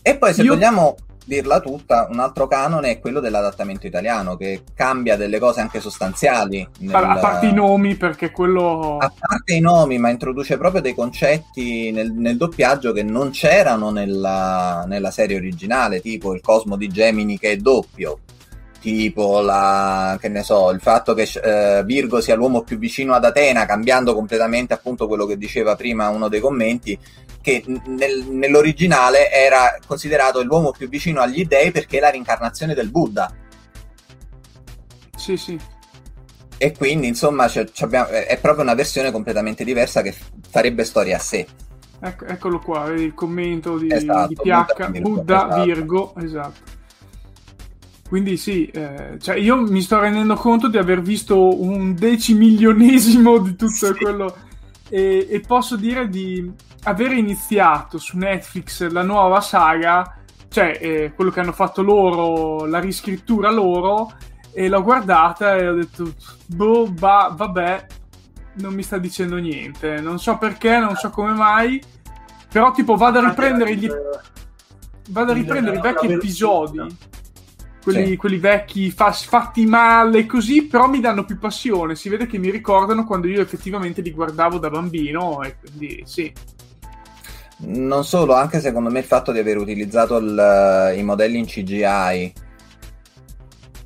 E poi se Io... vogliamo dirla tutta, un altro canone è quello dell'adattamento italiano, che cambia delle cose anche sostanziali. Nel... A parte i nomi, perché quello... A parte i nomi, ma introduce proprio dei concetti nel, nel doppiaggio che non c'erano nella, nella, serie originale, tipo il cosmo di Gemini che è doppio, tipo la, che ne so, il fatto che eh, Virgo sia l'uomo più vicino ad Atena, cambiando completamente appunto quello che diceva prima uno dei commenti, che nel, nell'originale era considerato l'uomo più vicino agli dei perché è la rincarnazione del Buddha. Sì, sì. E quindi, insomma, c'è, c'è abbiamo, è proprio una versione completamente diversa che farebbe storia a sé. Ecco, eccolo qua, il commento di, esatto, di PH, Buddha, Buddha esatto. Virgo, esatto. Quindi sì, eh, cioè io mi sto rendendo conto di aver visto un decimilionesimo di tutto sì. quello e, e, posso dire di aver iniziato su Netflix la nuova saga, cioè eh, quello che hanno fatto loro, la riscrittura loro, e l'ho guardata e ho detto, boh, ba, vabbè, non mi sta dicendo niente, non so perché, non so come mai, però tipo vado a riprendere gli... Vado a riprendere i vecchi episodi quelli, sì. quelli vecchi fa, fatti male così, però mi danno più passione. Si vede che mi ricordano quando io effettivamente li guardavo da bambino e quindi sì. Non solo, anche secondo me il fatto di aver utilizzato il, i modelli in CGI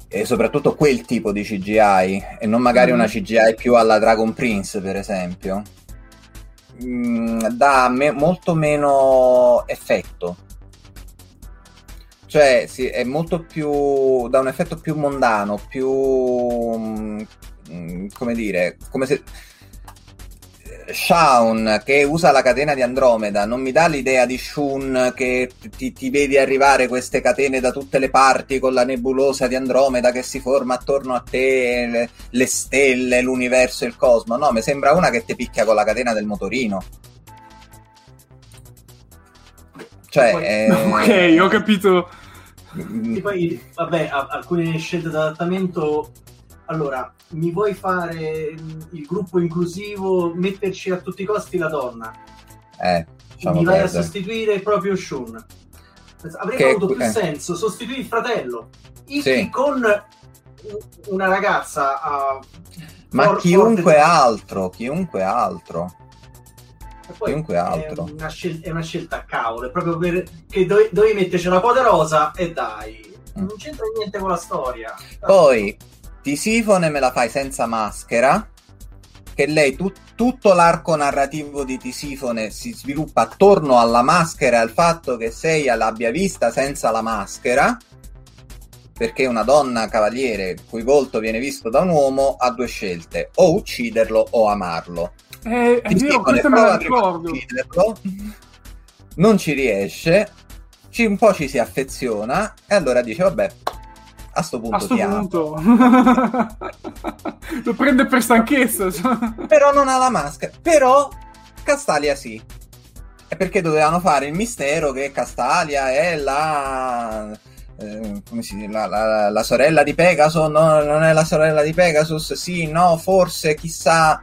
e soprattutto quel tipo di CGI e non magari mm. una CGI più alla Dragon Prince, per esempio, mm, dà me- molto meno effetto cioè sì, è molto più da un effetto più mondano, più mm, mm, come dire, come se Shaun che usa la catena di Andromeda non mi dà l'idea di Shun che ti, ti, vedi arrivare queste catene da tutte le parti con la nebulosa di Andromeda che si forma attorno a te, le, le stelle, l'universo il cosmo. No, mi sembra una che ti picchia con la catena del motorino. Cioè, eh... ok, ho capito. E poi, vabbè, alcune scelte di adattamento. Allora, mi vuoi fare il gruppo inclusivo, metterci a tutti i costi la donna? Eh, mi vai a sostituire proprio Sean. Avrebbe che, avuto più eh. senso sostituire il fratello. sì. con una ragazza. Uh, Ma for, chiunque altro, chiunque altro chiunque altro. È una, scel- è una, scelta a cavolo, è proprio perché dovevi, dovevi metterci una poderosa e dai, mm. non c'entra niente con la storia. Poi Tisifone me la fai senza maschera. che lei tu- tutto l'arco narrativo di Tisifone si sviluppa attorno alla maschera e al fatto che Seiya l'abbia vista senza la maschera perché una donna cavaliere il cui volto viene visto da un uomo ha due scelte o ucciderlo o amarlo Eh, è vero, questo me lo ricordo. non ci riesce ci, un po' ci si affeziona e allora dice vabbè a sto punto A sto punto. lo prende per stanchezza. cioè. però non ha la maschera. Però Castalia sì. È perché dovevano fare il mistero che Castalia è la. eh, come si dice? La, la- la sorella di Pegasus? No, non è la sorella di Pegasus? Sì, no, forse, chissà.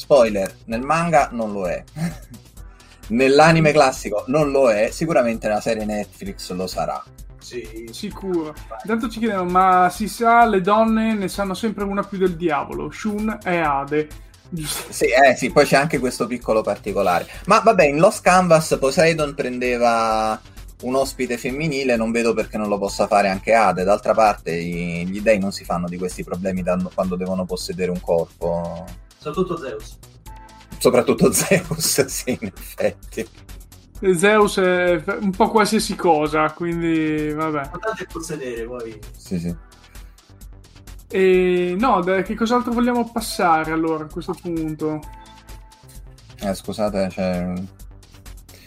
Spoiler: nel manga non lo è. Nell'anime classico non lo è. Sicuramente nella serie Netflix lo sarà. Sì. Sicuro. Intanto ci chiedono, ma si sa, le donne ne sanno sempre una più del diavolo. Shun e Ade. Sì, eh, sì, poi c'è anche questo piccolo particolare. Ma vabbè, in Lost Canvas Poseidon prendeva un ospite femminile, non vedo perché non lo possa fare anche Ade. D'altra parte, gli dei non si fanno di questi problemi quando devono possedere un corpo. Soprattutto Zeus. Soprattutto Zeus, sì, in effetti. Zeus è un po' qualsiasi cosa, quindi vabbè. L'importante è possedere, poi. Sì, sì. E no, dai, che cos'altro vogliamo passare allora a questo punto? Eh, scusate, c'è...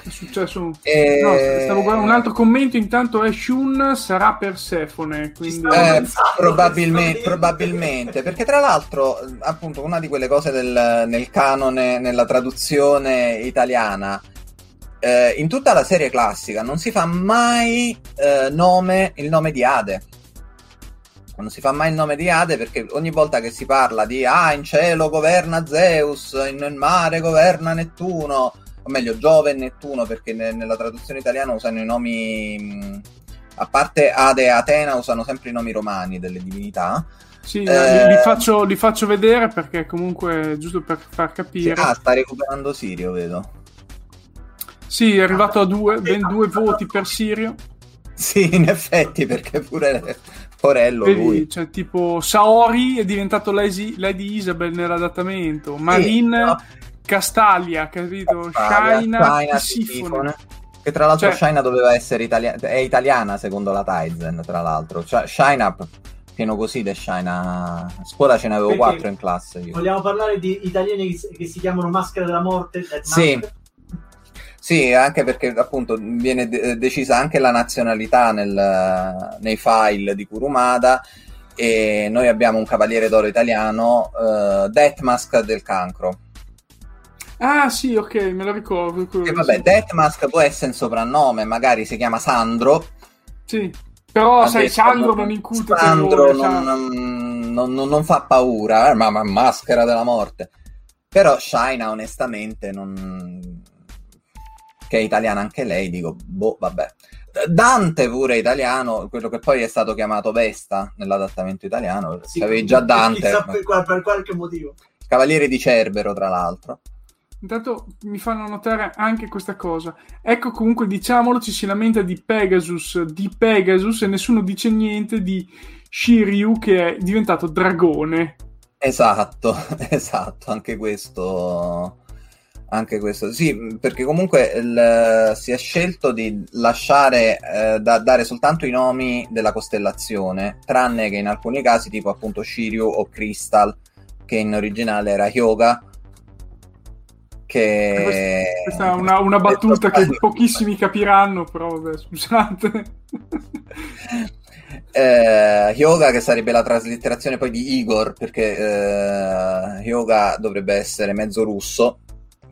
È successo? Eh, No, stavo guardando un altro commento. Intanto è Shun sarà Persefone. Quindi... Eh, probabilmente, probabilmente, perché tra l'altro, appunto, una di quelle cose del- nel canone, nella traduzione italiana, eh, in tutta la serie classica non si fa mai eh, nome, il nome di Ade. Non si fa mai il nome di Ade perché ogni volta che si parla di ah, in cielo governa Zeus, in- nel mare governa Nettuno, o meglio Giove e Nettuno perché ne- nella traduzione italiana usano i nomi, mh, a parte Ade e Atena, usano sempre i nomi romani delle divinità. Sì, Eh, li, faccio, li faccio vedere perché comunque, giusto per far Sì, capire. ah, sta recuperando Sirio, vedo. Sì, è arrivato a due, ben due voti per Sirio. Sì, in effetti, perché pure Porello lui. Vedi, cioè, tipo Saori è diventato Lady, Lady Isabel nell'adattamento. Marin no. Castalia, capito? Shaina, Sifone. Che tra l'altro Cioè- Shaina doveva essere italiana, è italiana secondo la Tizen, tra l'altro. Cioè, Shaina, pieno così di Shaina. A scuola ce ne avevo quattro in classe io. Vogliamo parlare di italiani che si, chiamano Maschera della Morte? Sì. Mask? Sì, anche perché appunto viene de- decisa anche la nazionalità nel- nei file di Kurumada e noi abbiamo un cavaliere d'oro italiano, uh, Deathmask del cancro. Ah, sì, ok, me lo ricordo. ricordo, E vabbè, sì. Deathmask può essere un soprannome, magari si chiama Sandro. Sì. Però, Ha sai, detto, Sandro non incuta Sandro terrore, non, non- non- non fa paura, eh, ma, ma maschera della morte. Però Shaina, onestamente, non... che è italiana anche lei, dico, boh, vabbè. Dante pure è italiano, quello che poi è stato chiamato Vesta nell'adattamento italiano, Sì, avevi già Dante, per, qual- per qualche motivo. Cavaliere di Cerbero, tra l'altro. Intanto mi fanno notare anche questa cosa. Ecco, comunque, diciamolo, ci si lamenta di Pegasus, di Pegasus, e nessuno dice niente di Shiryu che è diventato dragone. Esatto, esatto, anche questo, anche questo, sì, perché comunque il- si è scelto di lasciare, eh, da, dare soltanto i nomi della costellazione, tranne che in alcuni casi, tipo appunto Shiryu o Crystal, che in originale era Hyoga, che... Questa è una, una battuta che pochissimi capiranno, però vabbè, scusate. Eh, Hyoga che sarebbe la traslitterazione poi di Igor perché eh, Hyoga dovrebbe essere mezzo russo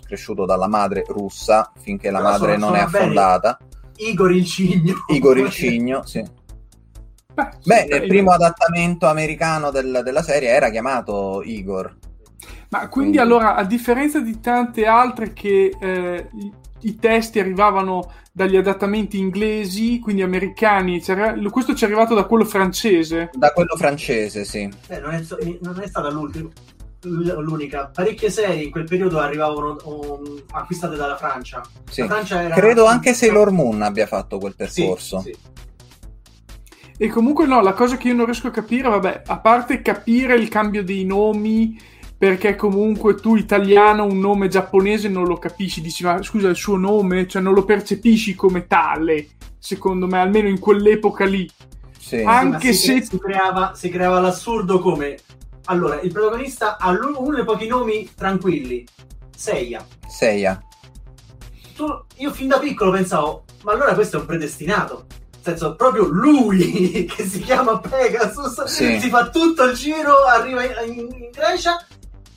cresciuto dalla madre russa finché la Però madre sono- non è sono bene. affondata Igor il cigno. Igor il cigno sì. Beh, sì, beh nel primo adattamento americano del- della serie era chiamato Igor Ma quindi Quindi- allora, a differenza di tante altre che eh, i, i testi arrivavano dagli adattamenti inglesi, quindi americani, questo ci è arrivato da quello francese. da quello francese sì Eh, non, è, so- non è stata l'ultima. L'unica, parecchie serie in quel periodo arrivavano um, acquistate dalla Francia. Sì. La Francia era- credo anche Sailor Moon abbia fatto quel Sì, percorso sì. E comunque no, la cosa che io non riesco a capire, vabbè, a parte capire il cambio dei nomi perché comunque tu italiano un nome giapponese non lo capisci, dici ma scusa il suo nome, cioè non lo percepisci come tale, secondo me, almeno in quell'epoca lì. Sì. Anche Sì, se si, si creava, si creava l'assurdo come allora il protagonista ha uno dei pochi nomi tranquilli Seiya Seiya. tu, io fin da piccolo pensavo ma allora questo è un predestinato nel senso proprio lui che si chiama Pegasus Sì. si fa tutto il giro arriva in- in Grecia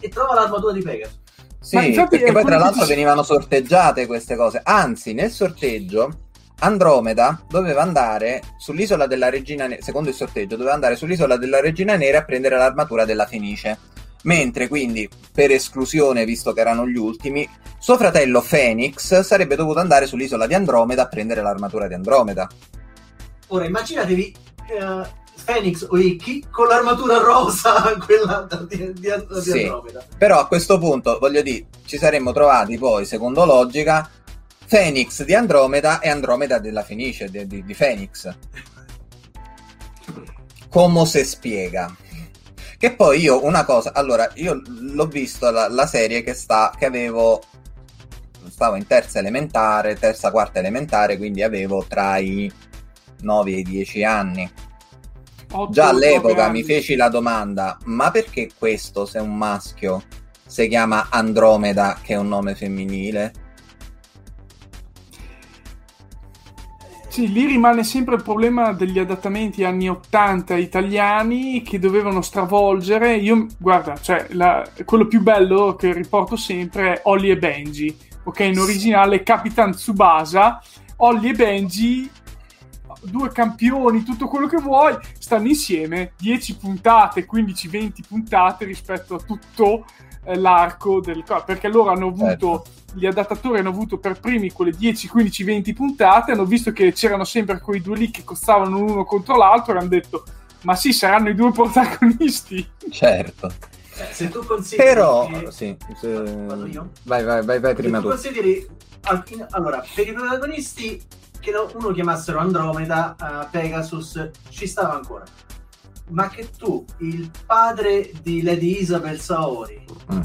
e trova l'armatura di Pegasus Sì, infatti perché poi tra l'altro venivano sorteggiate queste cose. Anzi, nel sorteggio Andromeda doveva andare sull'isola della Regina Nera, secondo il sorteggio, doveva andare sull'isola della Regina Nera a prendere l'armatura della Fenice. Mentre quindi, per esclusione, visto che erano gli ultimi, suo fratello Phoenix sarebbe dovuto andare sull'isola di Andromeda a prendere l'armatura di Andromeda. ora immaginatevi eh, Phoenix o Ikki con l'armatura rosa quella di, di, di Sì. Andromeda Però a questo punto, voglio dire, ci saremmo trovati poi, secondo logica, Phoenix di Andromeda e Andromeda della Fenice, di, di, di Phoenix. Come se spiega. Che poi io una cosa, allora, io l'ho visto la, la serie che sta, che avevo, stavo in terza elementare, terza, quarta elementare, quindi avevo tra i 9 e i 10 anni. Otto, Già all'epoca mi feci la domanda: ma perché questo, se è un maschio, si chiama Andromeda, che è un nome femminile? Sì, lì rimane sempre il problema degli adattamenti anni 80 italiani che dovevano stravolgere. Io, guarda, cioè, la- quello più bello che riporto sempre è Ollie e Benji. Ok, in originale Capitan Tsubasa, Ollie e Benji, due campioni, tutto quello che vuoi, stanno insieme 10 puntate, 15-20 puntate rispetto a tutto eh, l'arco del perché loro hanno avuto gli adattatori hanno avuto per primi quelle 10, 15, 20 puntate, hanno visto che c'erano sempre quei due lì che costavano l'uno contro l'altro e hanno detto ma sì, saranno i due protagonisti. Certo. Eh, se tu consideri Però, che- sì, se- Vado io? vai, vai, vai, vai se prima tu tu. consideri allora per i protagonisti che uno chiamassero Andromeda eh, Pegasus ci stava ancora ma che tu il padre di Lady Isabel Saori Mm.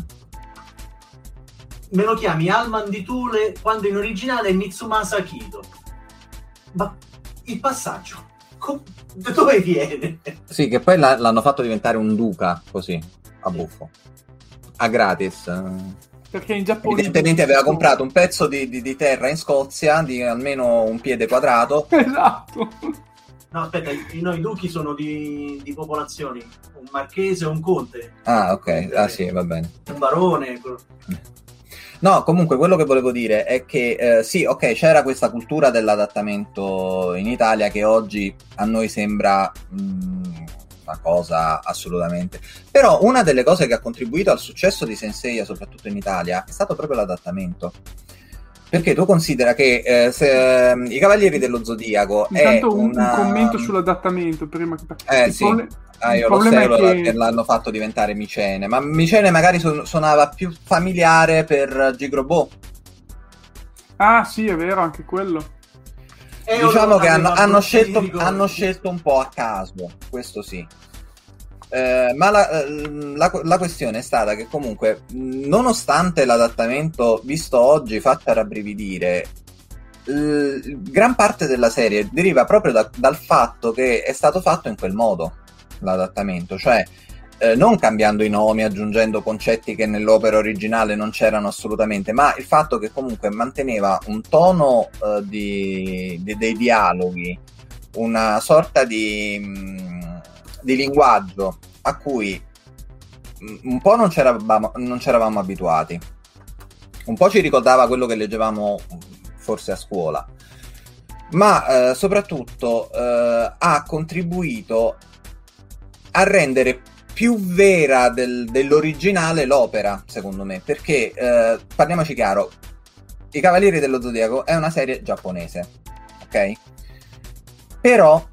me lo chiami Alman di Thule quando in originale è Mitsumasa Kido ma il passaggio co- da dove viene? Sì, che poi l'ha- l'hanno fatto diventare un duca, così, a buffo. A gratis. Perché in Giappone... Evidentemente aveva comprato un pezzo di, di- di terra in Scozia di almeno un piede quadrato. Esatto. no aspetta i, i noi duchi sono di, di popolazioni un marchese o un conte Ah, ok. Ah, sì, va bene. un barone No, comunque quello che volevo dire è che eh, sì, ok, c'era questa cultura dell'adattamento in Italia che oggi a noi sembra mm, una cosa assolutamente. Però una delle cose che ha contribuito al successo di Senseiya, soprattutto in Italia, è stato proprio l'adattamento. Perché tu considera che eh, se, ehm, I Cavalieri dello Zodiaco è Intanto un, una... un commento sull'adattamento prima che... Eh, il sì. proble- Ah, io lo che... che- l'hanno fatto diventare Micene, ma Micene magari su- suonava più familiare per Gigrobo. Ah sì, è vero, anche quello. Diciamo che hanno, hanno scelto, hanno scelto un po' a caso, questo sì. Eh, ma la, eh, la- la questione è stata che comunque, nonostante l'adattamento visto oggi fatto a rabbrividire, l- gran parte della serie deriva proprio da- dal fatto che è stato fatto in quel modo l'adattamento, cioè eh, non cambiando i nomi, aggiungendo concetti che nell'opera originale non c'erano assolutamente, ma il fatto che comunque manteneva un tono eh, di, di- dei dialoghi, una sorta di, mh, di linguaggio a cui mh, un po' non c'eravamo, non c'eravamo abituati, un po' ci ricordava quello che leggevamo mh, forse a scuola, ma eh, soprattutto eh, ha contribuito a rendere più vera del- dell'originale l'opera, secondo me, perché eh, parliamoci chiaro, I Cavalieri dello Zodiaco è una serie giapponese, ok? Però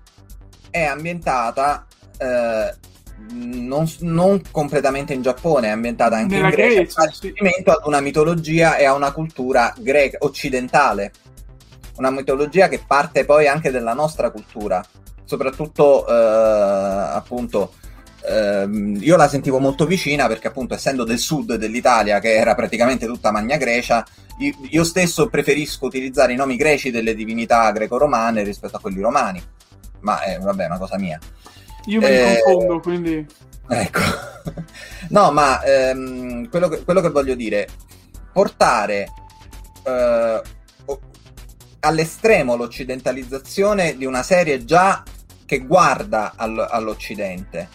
è ambientata eh, non, non completamente in Giappone, è ambientata anche Nella in Grecia, Grecia, fa sì. riferimento ad una mitologia e a una cultura greca, occidentale, una mitologia che parte poi anche dalla nostra cultura, soprattutto eh, appunto ehm, io la sentivo molto vicina perché appunto essendo del sud dell'Italia che era praticamente tutta Magna Grecia io, io stesso preferisco utilizzare i nomi greci delle divinità greco-romane rispetto a quelli romani. Ma è vabbè è una cosa mia. Io me Eh, confondo quindi. Ecco, no, ma ehm, quello, che, quello che voglio dire, portare eh, all'estremo l'occidentalizzazione di una serie già che guarda al- all'Occidente,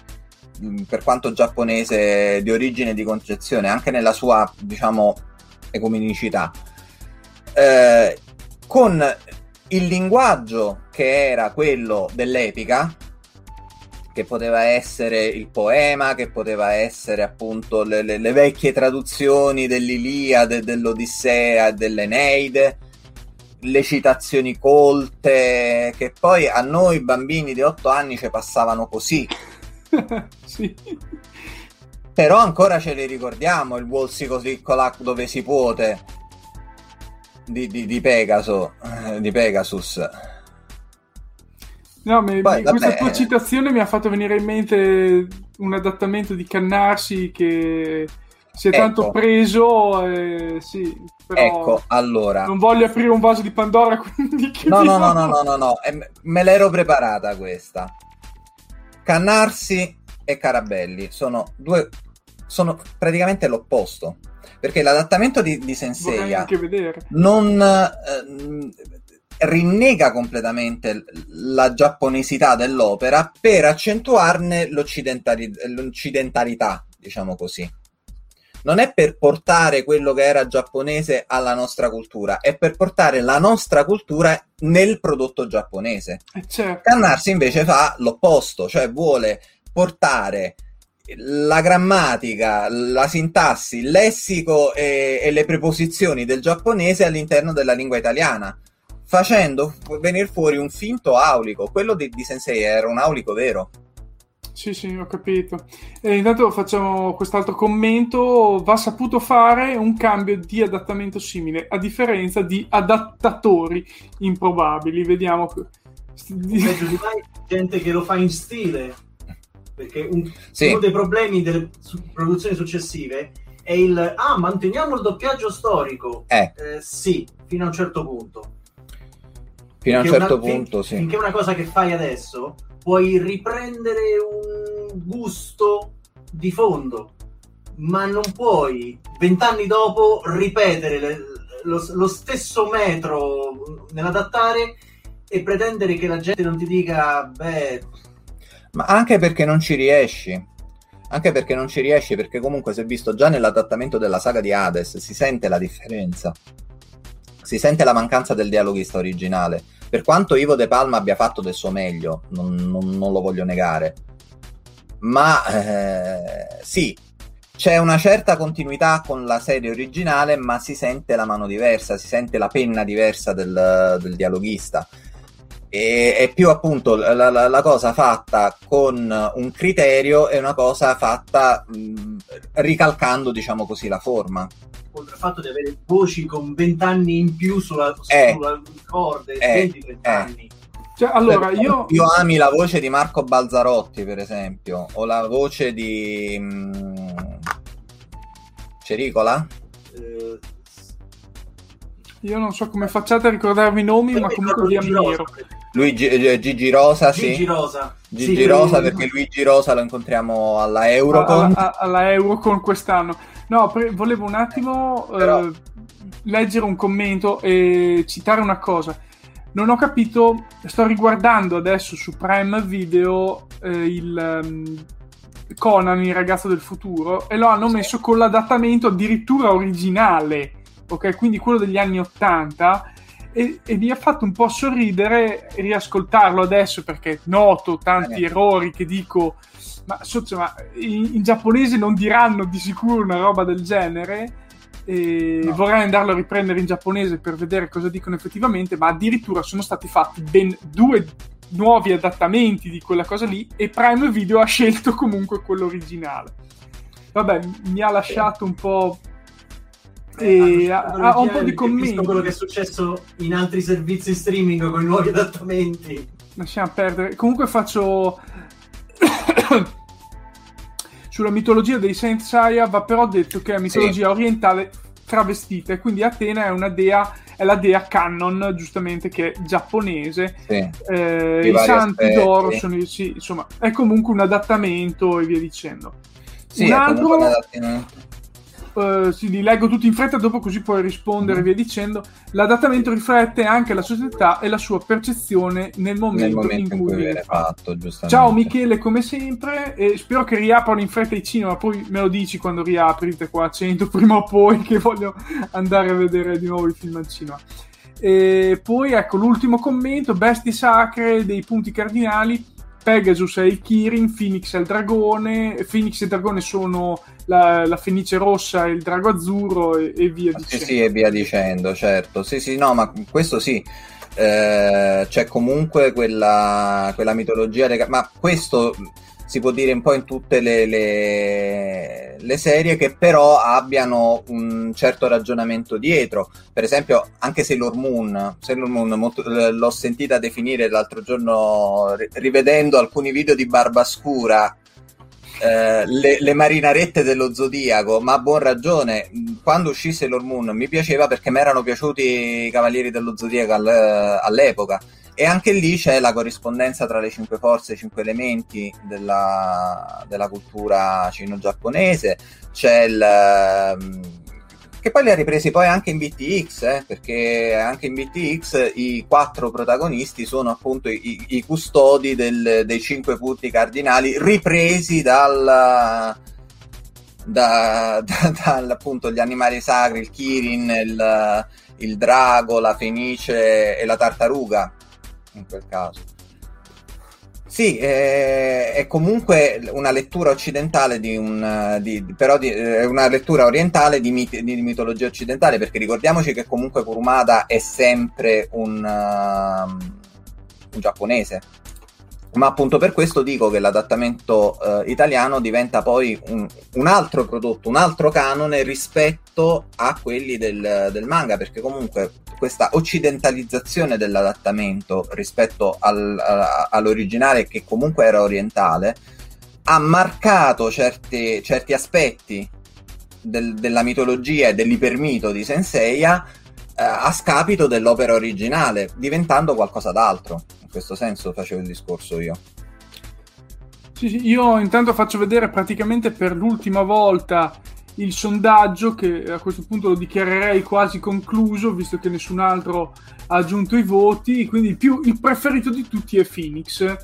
per quanto giapponese di origine e di concezione, anche nella sua, diciamo, ecumenicità, eh, con il linguaggio che era quello dell'epica, che poteva essere il poema, che poteva essere appunto le, le- le vecchie traduzioni dell'Iliade, dell'Odissea e dell'Eneide, le citazioni colte, che poi a noi bambini di 8 anni ci passavano così, sì. però ancora ce li ricordiamo, il Wolsi così colac dove si puote di, di, di Pegaso, eh, di Pegasus. No, mi- Poi, questa vabbè, tua citazione mi ha fatto venire in mente un adattamento di Cannarsi che si è Ecco. tanto preso, eh, sì, però Ecco, allora... non voglio aprire un vaso di Pandora, quindi No, no, no, no, no, no, no, eh, me l'ero preparata questa. Cannarsi e Carabelli sono due, sono praticamente l'opposto. Perché l'adattamento di, di Senseiya non ehm, rinnega completamente la giapponesità dell'opera per accentuarne l'occidentali- l'occidentalità, diciamo così. Non è per portare quello che era giapponese alla nostra cultura, è per portare la nostra cultura nel prodotto giapponese. Eh, certo. Cannarsi invece fa l'opposto, cioè vuole portare la grammatica, la sintassi, il lessico e, e le preposizioni del giapponese all'interno della lingua italiana, facendo venire fuori un finto aulico. Quello di, di Sensei era un aulico vero. Sì, sì, ho capito. E intanto facciamo quest'altro commento. Va saputo fare un cambio di adattamento simile, a differenza di adattatori improbabili. Vediamo. Gente che lo fa in stile. Perché un- Sì. uno dei problemi delle su- produzioni successive è il ah, manteniamo il doppiaggio storico. Eh, Eh, sì, fino a un certo punto. Fino a un certo una- fin- punto, sì. Finché una cosa che fai adesso puoi riprendere un gusto di fondo, ma non puoi vent'anni dopo ripetere le- lo, lo stesso metro nell'adattare e pretendere che la gente non ti dica, beh, Ma anche perché non ci riesci. Anche perché non ci riesci, perché comunque si è visto già nell'adattamento della saga di Hades, si sente la differenza. Si sente la mancanza del dialoghista originale. Per quanto Ivo De Palma abbia fatto del suo meglio, non, non- non lo voglio negare. Ma eh, sì, c'è una certa continuità con la serie originale, ma si sente la mano diversa, si sente la penna diversa del, del dialoghista. E è più appunto la, la- la cosa fatta con un criterio e una cosa fatta mh, ricalcando, diciamo così, la forma. oltre al fatto di avere voci con vent'anni in più sulla, Eh. sulla corde, Eh. 20-30 anni. Cioè, allora, io. io ami la voce di Marco Balzarotti, per esempio, o la voce di mh, Cericola? Eh, Io non so come facciate a ricordarvi i nomi, ma comunque vi ammiro. Luigi, eh, Gigi Rosa, Gigi sì. Rosa. Gigi Sì, Rosa, quelli- perché Luigi Rosa lo incontriamo alla Eurocon. alla, alla Eurocon quest'anno. No, pre- volevo un attimo eh, Però- leggere un commento e citare una cosa. Non ho capito, sto riguardando adesso su Prime Video eh, il ehm, Conan, il ragazzo del futuro, e lo hanno Sì. messo con l'adattamento addirittura originale, ok? Quindi quello degli anni 80. E, e mi ha fatto un po' sorridere riascoltarlo adesso perché noto tanti Eh. errori che dico ma, sozio, ma in, in giapponese non diranno di sicuro una roba del genere. E No. Vorrei andarlo a riprendere in giapponese per vedere cosa dicono effettivamente, ma addirittura sono stati fatti ben due nuovi adattamenti di quella cosa lì e Prime Video ha scelto comunque quello originale. Vabbè, mi ha lasciato un po'... E Eh, ha, hanno ha un po' di commenti. quello che è successo in altri servizi streaming con i nuovi adattamenti. Lasciamo perdere. Comunque faccio. sulla mitologia dei Saint Seiya va però detto che è mitologia Sì. orientale travestita e quindi Atena è una dea è la dea canon giustamente che è giapponese Sì. eh, i santi aspetti. d'oro sono sì, insomma è comunque un adattamento e via dicendo Sì, un altro. Eh, sì, li leggo tutti in fretta dopo così puoi rispondere e via dicendo l'adattamento riflette anche la società e la sua percezione nel momento, nel momento in cui viene viene fatto. Ciao Michele, come sempre, e spero che riaprano in fretta i cinema. Poi me lo dici quando riaprite qua a 100 prima o poi, che voglio andare a vedere di nuovo i film al cinema. E poi ecco l'ultimo commento: bestie sacre dei punti cardinali. Pegasus è il Kirin, Phoenix è il dragone, Phoenix e il dragone sono la, la fenice rossa e il drago azzurro e, e via Sì, dicendo. sì, e via dicendo, certo. Sì, sì, no, ma questo sì. Eh, c'è comunque quella, quella mitologia, ma questo si può dire un po' in tutte le, le- le serie che però abbiano un certo ragionamento dietro. Per esempio, anche Sailor Moon, Sailor Moon molto- l- l'ho sentita definire l'altro giorno ri- rivedendo alcuni video di Barbascura eh, le, le marinarette dello Zodiaco, ma a buon ragione. Quando uscì Sailor Moon mi piaceva perché mi erano piaciuti i Cavalieri dello Zodiaco al- all'epoca. E anche lì c'è la corrispondenza tra le cinque forze, i cinque elementi della, della cultura cino-giapponese. C'è il. ehm, che poi li ha ripresi poi anche in BTX, eh, perché anche in BTX i quattro protagonisti sono appunto i, i custodi del- dei cinque punti cardinali ripresi dal, da, da- dal, appunto gli animali sacri, il Kirin, il, il drago, la fenice e la tartaruga in quel caso. Sì, eh, è comunque una lettura occidentale di un, eh, di- però di- è una lettura orientale di, mit- di mitologia occidentale, perché ricordiamoci che comunque Kurumada è sempre un, um, un giapponese. Ma appunto per questo dico che l'adattamento eh, italiano diventa poi un, un altro prodotto, un altro canone rispetto a quelli del, del manga, perché comunque questa occidentalizzazione dell'adattamento rispetto al- a- all'originale, che comunque era orientale, ha marcato certi, certi aspetti del- della mitologia e dell'ipermito di Senseiya eh, a scapito dell'opera originale, diventando qualcosa d'altro. In questo senso facevo il discorso io. Sì, sì, io intanto faccio vedere praticamente per l'ultima volta il sondaggio che a questo punto lo dichiarerei quasi concluso visto che nessun altro ha aggiunto i voti quindi il, più, il preferito di tutti è Phoenix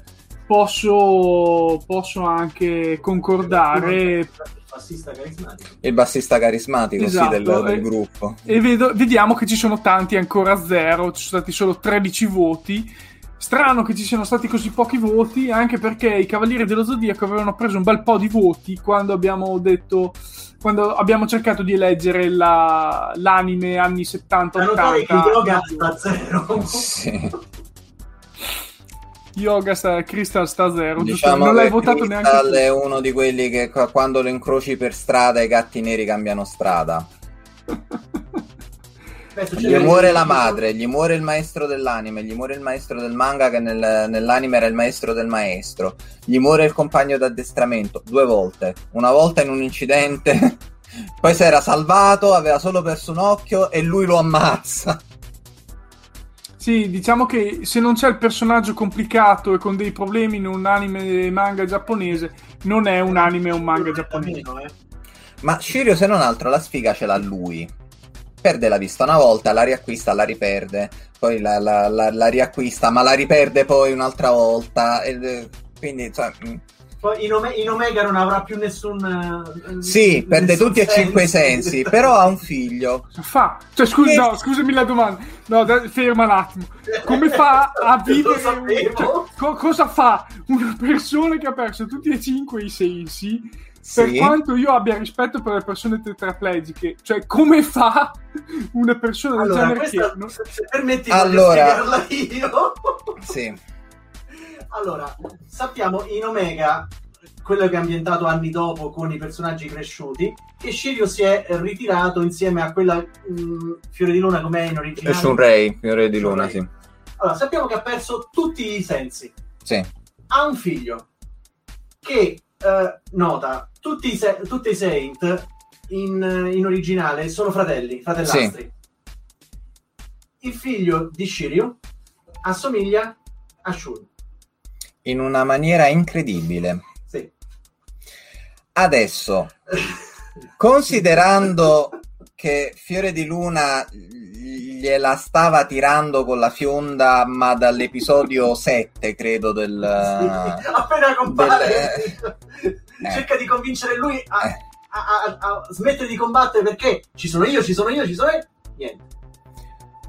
posso, posso anche concordare Il bassista carismatico. Il bassista carismatico sì, Esatto, del, del eh. gruppo. e vedo- vediamo che ci sono tanti ancora a zero, ci sono stati solo 13 voti. Strano che ci siano stati così pochi voti, anche perché i Cavalieri dello Zodiaco avevano preso un bel po' di voti quando abbiamo detto. Quando abbiamo cercato di eleggere la- l'anime anni Da notare che 70-80. yoga sta a zero. Sì. Yoga sta, Crystal sta a zero. Diciamo non l'hai votato Crystal neanche tu. è uno di quelli che qua- quando lo incroci per strada i gatti neri cambiano strada. Gli muore la madre, gli muore il maestro dell'anime, gli muore il maestro del manga che nel- nell'anime era il maestro del maestro, gli muore il compagno d'addestramento due volte, una volta in un incidente, poi si era salvato, aveva solo perso un occhio e lui lo ammazza. Sì, diciamo che se non c'è il personaggio complicato e con dei problemi in un anime manga giapponese, non è un anime o un manga giapponese. Eh. Ma Shirio se non altro la sfiga ce l'ha lui. Perde la vista una volta, la riacquista, la riperde, poi la, la- la- la riacquista, ma la riperde poi un'altra volta. e- quindi, cioè, mh, Poi in, Ome- in Omega non avrà più nessun. eh, sì, perde nessun tutti e cinque i sensi, però ha un figlio. Cosa fa? Cioè, scusi, Che- no, scusami la domanda. No, dai, ferma un attimo. Come fa a vivere? cioè, co- cosa fa una persona che ha perso tutti e cinque i sensi? Per quanto io abbia rispetto per le persone tetraplegiche, cioè, come fa una persona del Allora, genere questa, che. non- se se permetti, Allora- voglio spiegarla io. Sì. Allora, sappiamo in Omega, quello che è ambientato anni dopo con i personaggi cresciuti, che Shiryu si è ritirato insieme a quella mh, Fiore di Luna come è in È originale. Shun Ray, Fiore di Luna, sì. Allora, sappiamo che ha perso tutti i sensi. Sì. Ha un figlio che eh, nota, tutti i, se- tutti i Saint in, in originale sono fratelli, fratellastri. Il figlio di Shiryu assomiglia a Shun. In una maniera incredibile. Sì. Adesso, considerando che Fiore di Luna gliela stava tirando con la fionda, ma dall'episodio 7, credo, del... Appena compare, del- cerca di convincere lui a, Eh. a- a- a smettere di combattere perché ci sono io, ci sono io, ci sono io. Niente.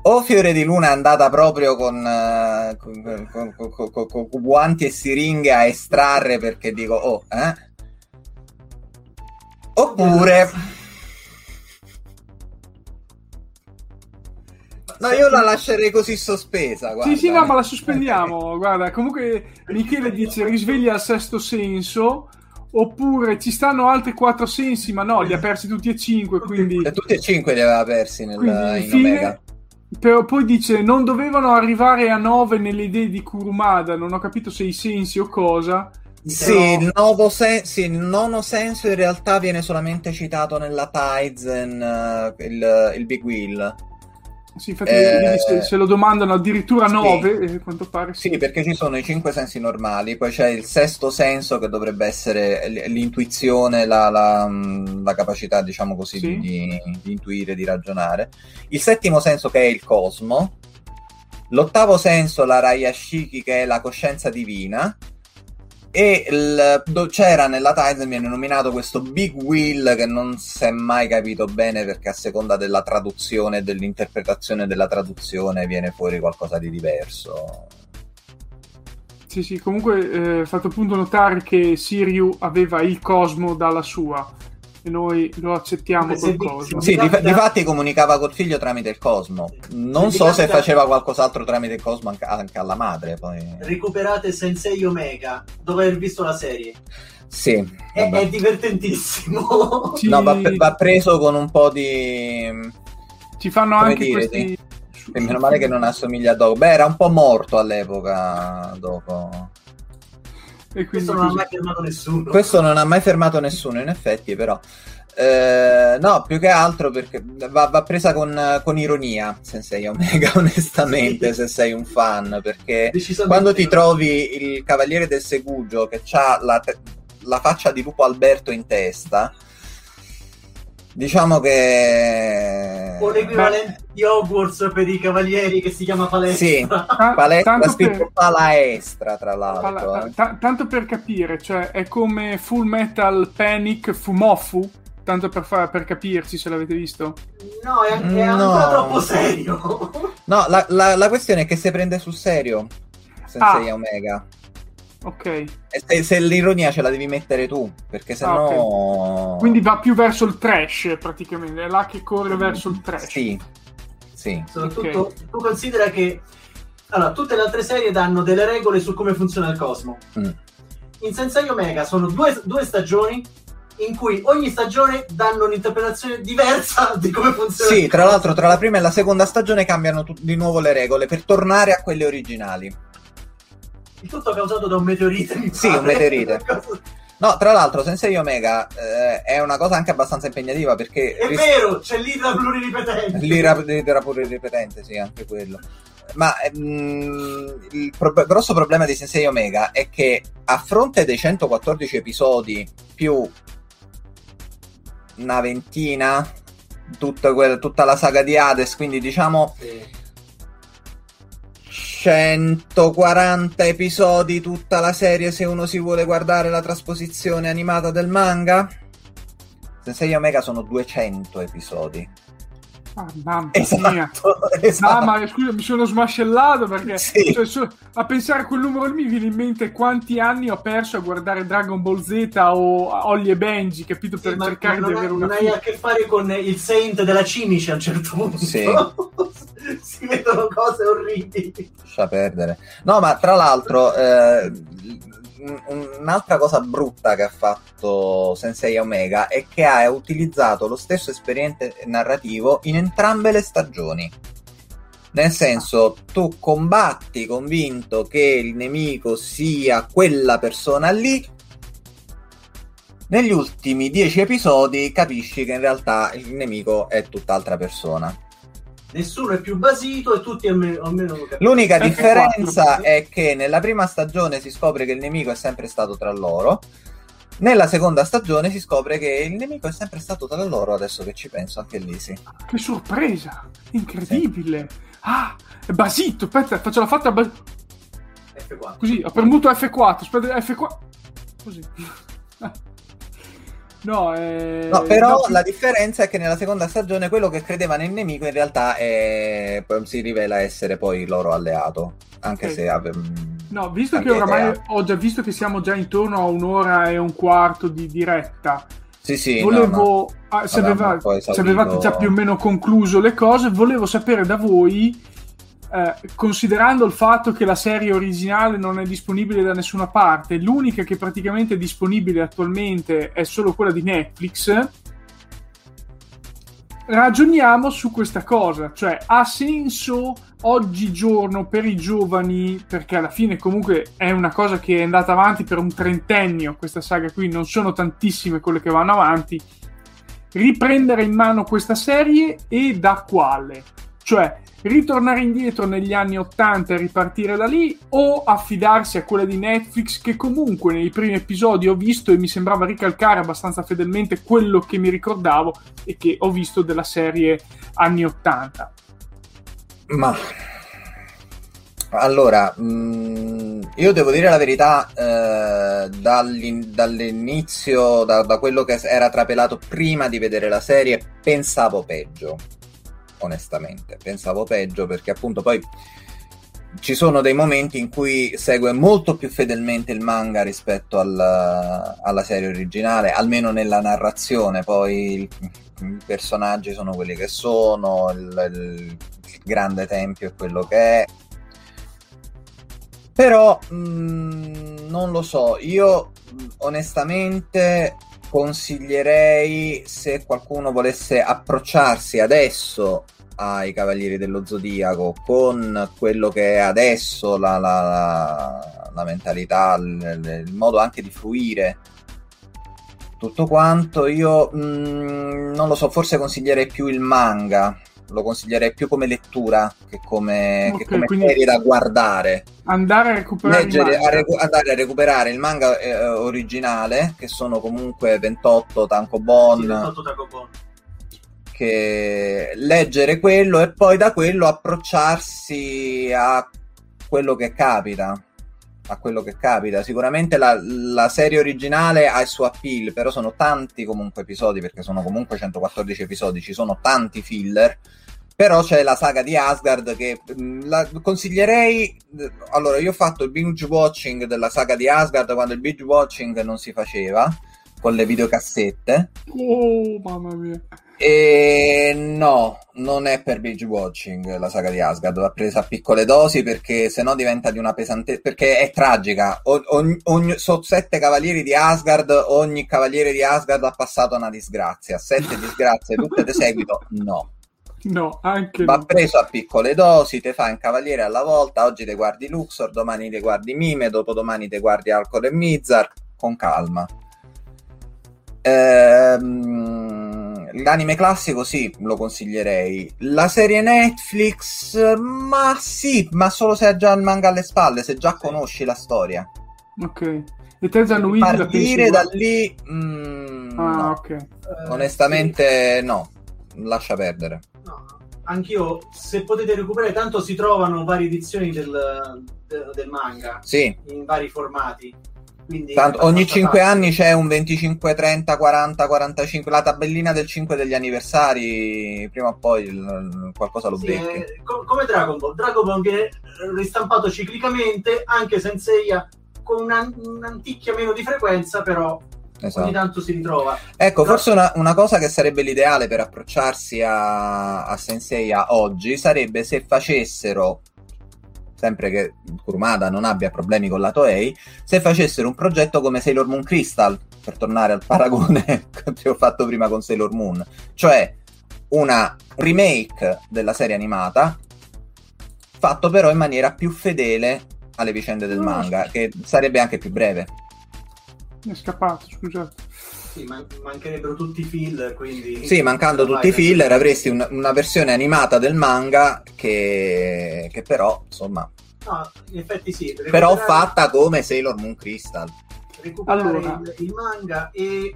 O Fiore di Luna è andata proprio con, eh, con- con- con- con guanti e siringhe a estrarre perché dico, oh, eh? Oppure... No, io la lascerei così sospesa. Guarda. Sì, sì, no, ma la sospendiamo. Guarda, comunque Michele dice risveglia al sesto senso. Oppure ci stanno altri quattro sensi, ma no, li ha persi tutti e cinque. Quindi, E tutti e cinque li aveva persi nel, quindi in fine. Omega. Però poi dice: Non dovevano arrivare a 9 nelle idee di Kurumada. Non ho capito se i sensi o cosa. Sì, il, novo sen- sì, il nono senso in realtà viene solamente citato nella Tizen, eh, il, il Big Wheel. Sì, infatti, Eh, se, se lo domandano addirittura sì. 9, eh, a quanto pare sì. Sì, perché ci sono i cinque sensi normali, poi c'è il sesto senso che dovrebbe essere l'intuizione, la, la- la capacità, diciamo così, Sì. di, di intuire, di ragionare. Il settimo senso che è il cosmo. L'ottavo senso, la Rayashiki, che è la coscienza divina. E il- c'era nella Titan, viene nominato questo Big Wheel che non si è mai capito bene perché a seconda della traduzione dell'interpretazione della traduzione viene fuori qualcosa di diverso. Sì, sì, comunque eh, fatto appunto notare che Siriu aveva il Cosmo dalla sua e noi lo accettiamo Se col Cosmo. Sì, capita- di, difatti comunicava col figlio tramite il Cosmo. Non Se so se faceva qualcos'altro tramite il Cosmo anche, anche alla madre. Poi. Recuperate Sensei Omega dopo aver visto la serie. Sì, È, è divertentissimo. Ci, No, va, va preso con un po' di. ci fanno come anche dire, questi... E meno male che non assomiglia a Dogo. Beh, era un po' morto all'epoca dopo. E Questo non ha mai fermato nessuno. Questo non ha mai fermato nessuno, in effetti, però. Eh, no, più che altro perché va, va presa con, con ironia Sensei Omega, onestamente, se sei un fan, perché quando ti trovi il Cavaliere del Segugio che ha la, la faccia di Lupo Alberto in testa, diciamo che... O l'equivalente di Hogwarts per i cavalieri che si chiama palestra. Sì, Ta- palestra tanto scritto per- palaestra, tra l'altro. Pala- eh. ta- tanto per capire, cioè è come Full Metal Panic Fumofu, tanto per, fa- per capirci se l'avete visto. No, è, è No. ancora troppo serio. No, la, la- la questione è che se prende sul serio Sensei Ah. Omega. Ok, E se, se l'ironia ce la devi mettere tu, perché Ah, sennò... quindi va più verso il trash praticamente, è là che corre verso il trash. Sì, sì. Soprattutto tu considera che allora, tutte le altre serie danno delle regole su come funziona il cosmo. Mm. In Sensei Omega sono due, due stagioni in cui ogni stagione danno un'interpretazione diversa di come funziona Sì, tra l'altro tra la prima e la seconda stagione cambiano tu- di nuovo le regole per tornare a quelle originali. Il tutto causato da un meteorite. Sì, un meteorite. No, tra l'altro Sensei Omega eh, è una cosa anche abbastanza impegnativa perché... È ris- vero, c'è l'idra pluriripetente. L'ira era pure ripetente, sì, anche quello. Ma ehm, il pro- grosso problema di Sensei Omega è che a fronte dei 114 episodi più una ventina, tutta, quella- tutta la saga di Hades, quindi diciamo Sì. 140 episodi tutta la serie se uno si vuole guardare la trasposizione animata del manga. Sensei Omega sono 200 episodi. Ah, mamma mia. Esatto, esatto. Ah, ma scusa, mi sono smascellato perché Sì. cioè, so- a pensare a quel numero lì mi viene in mente quanti anni ho perso a guardare Dragon Ball Z o Ollie e Benji, capito? Sì, Per ma- cercare ma di non, avere una non hai a che fare con il Saint della Cimice a un certo punto. Sì. si vedono cose orribili. Lascia perdere. No, ma tra l'altro, eh, un'altra cosa brutta che ha fatto Sensei Omega è che ha utilizzato lo stesso esperiente narrativo in entrambe le stagioni. Nel senso, tu combatti convinto che il nemico sia quella persona lì, Negli ultimi dieci episodi capisci che in realtà il nemico è tutt'altra persona. Nessuno è più basito e tutti almeno, almeno. L'unica F4. differenza è che nella prima stagione si scopre che il nemico è sempre stato tra loro. Nella seconda stagione si scopre che il nemico è sempre stato tra loro, adesso che ci penso, anche lì sì. Che sorpresa! Incredibile! Ah, è basito! Aspetta, faccio la fatta bas- F4. così. Ho premuto F4. Aspetta, F4. Così. No, eh... No, però no, la differenza è che nella seconda stagione quello che credeva nel nemico in realtà è... si rivela essere poi il loro alleato. Anche Ok. se ave- No, visto che oramai idea. ho già visto che siamo già intorno a un'ora e un quarto di diretta, Sì, sì, volevo, no, no. ah, se, aveva- se avevate già più o meno concluso le cose, volevo sapere da voi, eh, considerando il fatto che la serie originale non è disponibile da nessuna parte, l'unica che praticamente è disponibile attualmente è solo quella di Netflix. Ragioniamo su questa cosa, cioè ha senso oggigiorno per i giovani, perché alla fine comunque è una cosa che è andata avanti per un trentennio, questa saga qui non sono tantissime quelle che vanno avanti, riprendere in mano questa serie e da quale? Cioè ritornare indietro negli anni 80 e ripartire da lì o affidarsi a quella di Netflix che comunque nei primi episodi ho visto e mi sembrava ricalcare abbastanza fedelmente quello che mi ricordavo e che ho visto della serie anni 80. Ma allora, mh, io devo dire la verità, eh, dall'in- dall'inizio, da, da quello che era trapelato prima di vedere la serie, pensavo peggio, onestamente, pensavo peggio perché appunto poi ci sono dei momenti in cui segue molto più fedelmente il manga rispetto al- alla serie originale, almeno nella narrazione, poi i personaggi sono quelli che sono, il, il- il grande tempio è quello che è. Però mh, non lo so, io mh, onestamente consiglierei se qualcuno volesse approcciarsi adesso ai Cavalieri dello Zodiaco con quello che è adesso la, la- la- mentalità, il, il modo anche di fruire tutto quanto, io mh, non lo so, forse consiglierei più il manga, lo consiglierei più come lettura che come, che Ok, come serie da guardare. Andare a recuperare il Leggere, manga. a recu- andare a recuperare il manga eh, originale, che sono comunque 28 tankobon, Sì, 28 Takobon. che leggere quello e poi da quello approcciarsi a quello che capita. A quello che capita. Sicuramente la, la serie originale ha il suo appeal, però sono tanti comunque episodi, perché sono comunque 114 episodi, ci sono tanti filler. Però c'è la saga di Asgard che mh, la consiglierei. Allora, io ho fatto il binge watching della saga di Asgard quando il binge watching non si faceva con le videocassette. Oh, mamma mia. E no, non è per binge watching la saga di Asgard, va presa a piccole dosi perché sennò diventa di una pesantezza, perché è tragica. O- ogni, ogni- sette cavalieri di Asgard, ogni cavaliere di Asgard ha passato una disgrazia. Sette disgrazie tutte di seguito? No. No, anche Va no. preso a piccole dosi, te fai un cavaliere alla volta, oggi te guardi Luxor, domani te guardi Mime, dopodomani te guardi Alcor e Mizar, con calma. Ehm, l'anime classico sì, lo consiglierei. La serie Netflix, ma sì, ma solo se hai già il manga alle spalle, se già conosci la storia. Ok. E te Gianluigi la Partire da lì, mm, Ah, no. ok. Eh, onestamente no, lascia perdere. no. Anch'io, se potete recuperare, tanto si trovano varie edizioni del, de- del manga Sì, in vari formati. Quindi Tanto, è ogni abbastanza 5 facile. anni c'è un 25, 30, 40, 45. La tabellina del 5 degli anniversari, prima o poi qualcosa lo Sì, becchi. è co- come Dragon Ball. Dragon Ball viene ristampato ciclicamente, anche Senseiya con una- un'anticchia meno di frequenza, però ogni Esatto. tanto si ritrova. Ecco, Però- forse una, una cosa che sarebbe l'ideale per approcciarsi a, a Senseiya oggi sarebbe se facessero, sempre che Kurumada non abbia problemi con la Toei, se facessero un progetto come Sailor Moon Crystal, per tornare al paragone che ho fatto prima con Sailor Moon, cioè una remake della serie animata, fatto però in maniera più fedele alle vicende del manga, che sarebbe anche più breve. Mi è scappato, scusate. Sì, man- mancherebbero tutti i filler, quindi... Sì, mancando tutti i filler avresti un- una versione animata del manga che, che però, insomma, No, in effetti sì. però recuperare- fatta come Sailor Moon Crystal. recuperare Allora. il, il manga e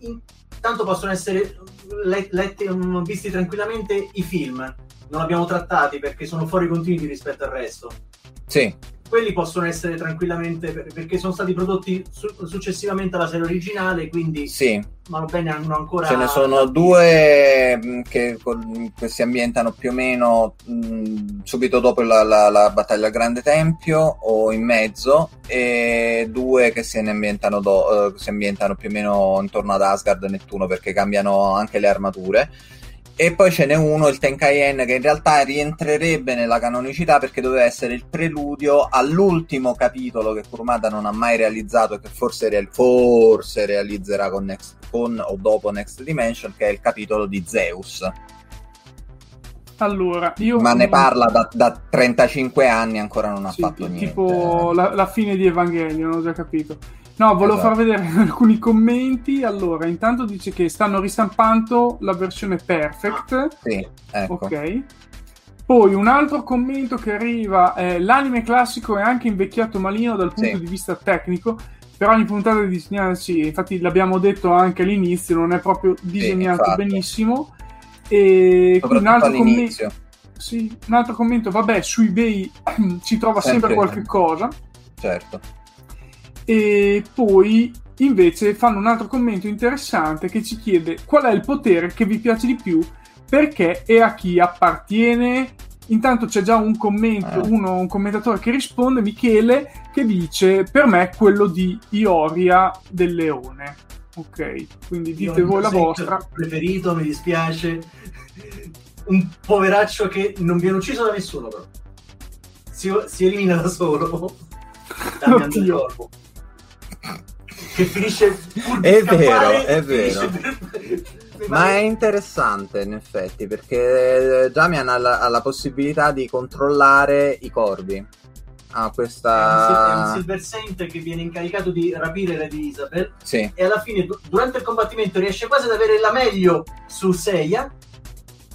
intanto possono essere le- letti, mm, visti tranquillamente i film. Non abbiamo trattati perché sono fuori continui rispetto al resto. Sì, Quelli possono essere tranquillamente per- perché sono stati prodotti su- successivamente alla serie originale, quindi sì, vanno bene hanno ancora. ce ne sono due mh, che, che si ambientano più o meno mh, subito dopo la, la- la battaglia al Grande Tempio o in mezzo e due che se ne ambientano, do- eh, si ambientano più o meno intorno ad Asgard e Nettuno perché cambiano anche le armature. E poi ce n'è uno, il Tenkaiyen, che in realtà rientrerebbe nella canonicità perché doveva essere il preludio all'ultimo capitolo che Kurumada non ha mai realizzato e che forse, real- forse realizzerà con, Next- con o dopo Next Dimension, che è il capitolo di Zeus. Allora, io... Ma ne parla da, da 35 anni e ancora non ha Sì, fatto niente. tipo la, la fine di Evangelion, ho già capito. No, volevo Esatto. far vedere alcuni commenti. Allora, intanto dice che stanno ristampando la versione perfect. Sì, ecco. Ok. Poi un altro commento che arriva è l'anime classico è anche invecchiato malino dal punto Sì. di vista tecnico, però ogni puntata è disegnata, sì, infatti l'abbiamo detto anche all'inizio, non è proprio disegnato infatti. benissimo. E un altro commento all'inizio. sì, un altro commento, vabbè, su eBay ci trova sempre, Sempre. qualche cosa. Certo. E poi invece fanno un altro commento interessante che ci chiede qual è il potere che vi piace di più, perché e a chi appartiene. Intanto c'è già un commento, Eh. uno, un commentatore che risponde, Michele, che dice per me è quello di Ioria del Leone. Ok, quindi dite voi la vostra. preferito, mi dispiace. Un poveraccio che non viene ucciso da nessuno, però. Si, si elimina da solo. Damian del Oddio. Corvo. Che finisce pur È vero, è vero. per- Ma è interessante in effetti perché Damian ha la, ha la possibilità di controllare i corvi. Ha È un, questa... è un Silver Saint che viene incaricato di rapire Lady Isabel Sì, e alla fine, du- durante il combattimento, riesce quasi ad avere la meglio su Seiya.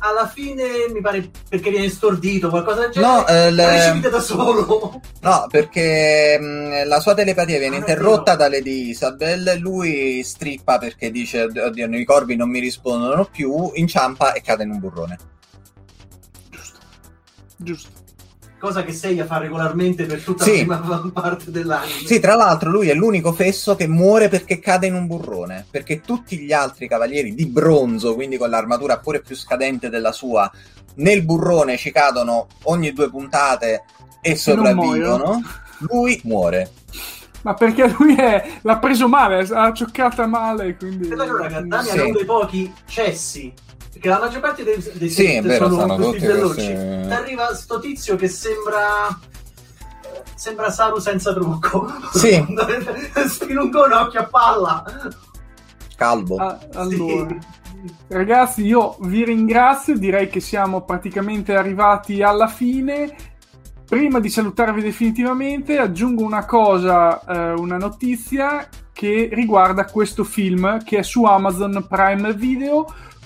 Alla fine, mi pare perché viene stordito, qualcosa del genere. No, eh, le- da solo. no, perché mh, la sua telepatia viene Ah, interrotta da Lady Isabel, lui strippa perché dice oddio i corvi non mi rispondono più, inciampa e cade in un burrone. Giusto. Giusto. Cosa che Seiya fa regolarmente per tutta Sì. la prima parte dell'anime. Sì, tra l'altro lui è l'unico fesso che muore perché cade in un burrone, perché tutti gli altri cavalieri di bronzo, quindi con l'armatura pure più scadente della sua, nel burrone ci cadono ogni due puntate e sopravvivono. Lui muore. Ma perché lui è, l'ha preso male, l'ha cioccata male, quindi... Però, raga, Damian Sì. è uno dei pochi cessi. Perché la maggior parte dei, dei Sì, vero, sono tutti veloci. questi- Ti arriva sto tizio che sembra. Sembra Saru senza trucco. Sì. Spilungone occhio a palla. Calvo. Ah, allora, Sì. ragazzi, io vi ringrazio, direi che siamo praticamente arrivati alla fine. Prima di salutarvi definitivamente, aggiungo una cosa, eh, una notizia che riguarda questo film che è su Amazon Prime Video.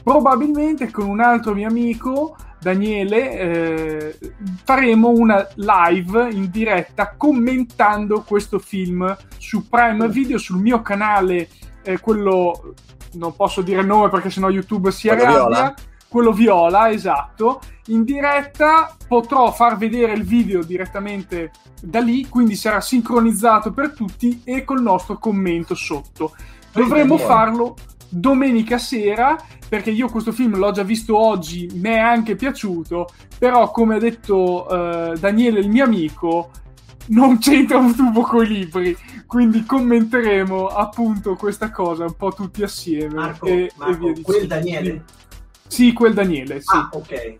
Probabilmente con un altro mio amico, Daniele, eh, faremo una live in diretta commentando questo film su Prime Video sul mio canale eh, quello non posso dire il nome perché sennò YouTube si Quello arrabbia. viola? Quello viola, esatto. In diretta potrò far vedere il video direttamente da lì, quindi sarà sincronizzato per tutti e col nostro commento sotto. Dovremmo farlo domenica sera perché io questo film l'ho già visto oggi, mi è anche piaciuto, però come ha detto eh, Daniele, il mio amico, non c'entra un tubo con i libri, quindi commenteremo appunto questa cosa un po' tutti assieme Marco, e, Marco, e via quel. Daniele? Sì, quel Daniele, sì. Ah, ok.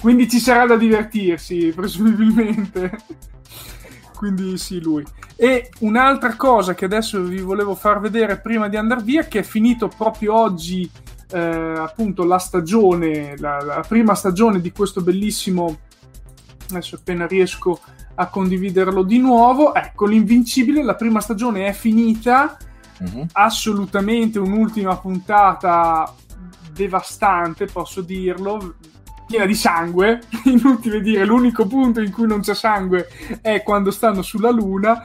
Quindi ci sarà da divertirsi, presumibilmente. Quindi sì, lui. E un'altra cosa che adesso vi volevo far vedere prima di andare via, che è finito proprio oggi, eh, appunto, la stagione, la, la prima stagione di questo bellissimo... Adesso appena riesco a condividerlo di nuovo. Ecco, l'Invincibile, la prima stagione è finita. Mhm. assolutamente un'ultima puntata devastante, posso dirlo, piena di sangue, inutile dire, l'unico punto in cui non c'è sangue è quando stanno sulla luna.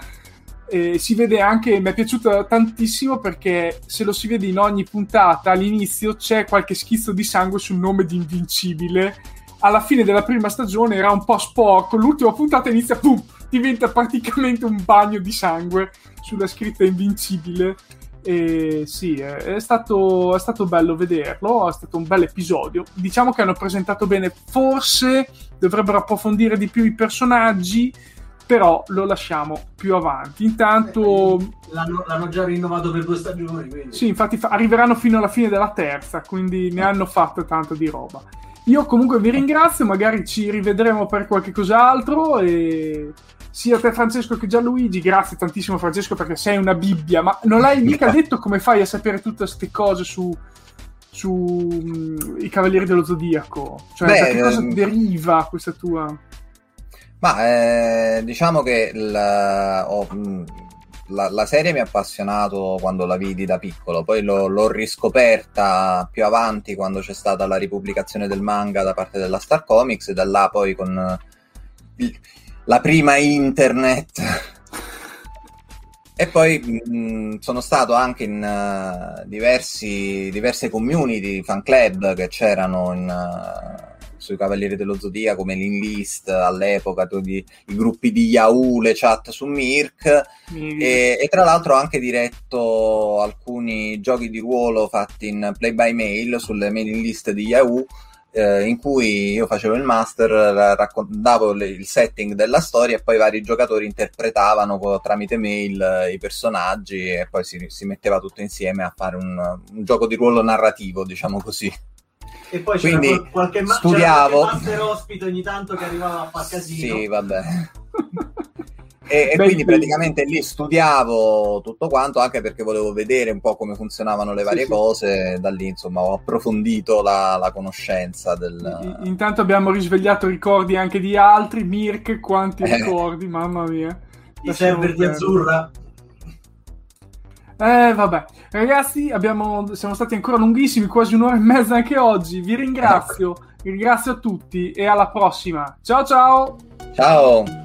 Eh, si vede anche, mi è piaciuto tantissimo perché se lo si vede in ogni puntata all'inizio c'è qualche schizzo di sangue sul nome di Invincibile. Alla fine della prima stagione era un po' sporco, l'ultima puntata inizia, pum, diventa praticamente un bagno di sangue sulla scritta Invincibile. E sì, è, stato, è stato bello vederlo, è stato un bel episodio. Diciamo che hanno presentato bene, forse dovrebbero approfondire di più i personaggi, però lo lasciamo più avanti. Intanto, L'hanno, l'hanno già rinnovato per due stagioni, quindi... sì, infatti fa- arriveranno fino alla fine della terza, quindi ne hanno fatto tanto di roba. Io comunque vi ringrazio, magari ci rivedremo per qualche cos'altro e sia te Francesco che Gianluigi, grazie tantissimo Francesco perché sei una bibbia, ma non l'hai mica detto come fai a sapere tutte queste cose su, su mm, i Cavalieri dello Zodiaco? Cioè, Beh, da che cosa ehm, deriva questa tua... Ma eh, diciamo che ho- mh, la, la serie mi ha appassionato quando la vidi da piccolo, poi l'ho, l'ho riscoperta più avanti quando c'è stata la ripubblicazione del manga da parte della Star Comics e da là poi con il- la prima internet. E poi mh, sono stato anche in eh, diversi, diverse community, fan club che c'erano in, eh, sui Cavalieri dello Zodia, come l'Inlist all'epoca, tutti i gruppi di Yahoo, le chat su Mirk. mi- E, e tra l'altro ho anche diretto alcuni giochi di ruolo fatti in play by mail sulle mailing list di Yahoo eh, in cui io facevo il master, ra- raccontavo le- il setting della storia e poi i vari giocatori interpretavano co- tramite mail eh, i personaggi e poi si, si metteva tutto insieme a fare un, un gioco di ruolo narrativo, diciamo così. E poi c'era Quindi, qual- qualche, ma- studiavo. c'era qualche master ospite ogni tanto che arrivava a far casino. Sì, vabbè. E, e Beh, quindi sì. praticamente lì studiavo tutto quanto anche perché volevo vedere un po' come funzionavano le Sì, varie sì. cose. Da lì, insomma, ho approfondito la, la conoscenza del. Intanto abbiamo risvegliato ricordi anche di altri. Mirk, quanti Eh. ricordi, mamma mia. I server di Azzurra. Eh, vabbè. Ragazzi, abbiamo, siamo stati ancora lunghissimi, quasi un'ora e mezza anche oggi. Vi ringrazio, vi ringrazio a tutti e alla prossima. Ciao ciao! Ciao!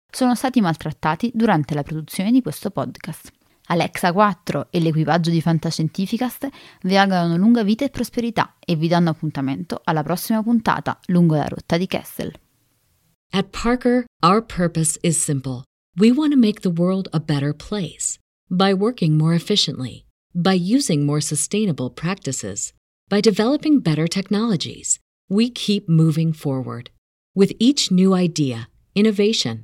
sono stati maltrattati durante la produzione di questo podcast. Alexa 4 e l'equipaggio di Fantascientificast vi augurano lunga vita e prosperità e vi danno appuntamento alla prossima puntata lungo la rotta di Kessel. At Parker, our purpose is simple. We want to make the world a better place by working more efficiently, by using more sustainable practices, by developing better technologies. We keep moving forward. With each new idea, innovation,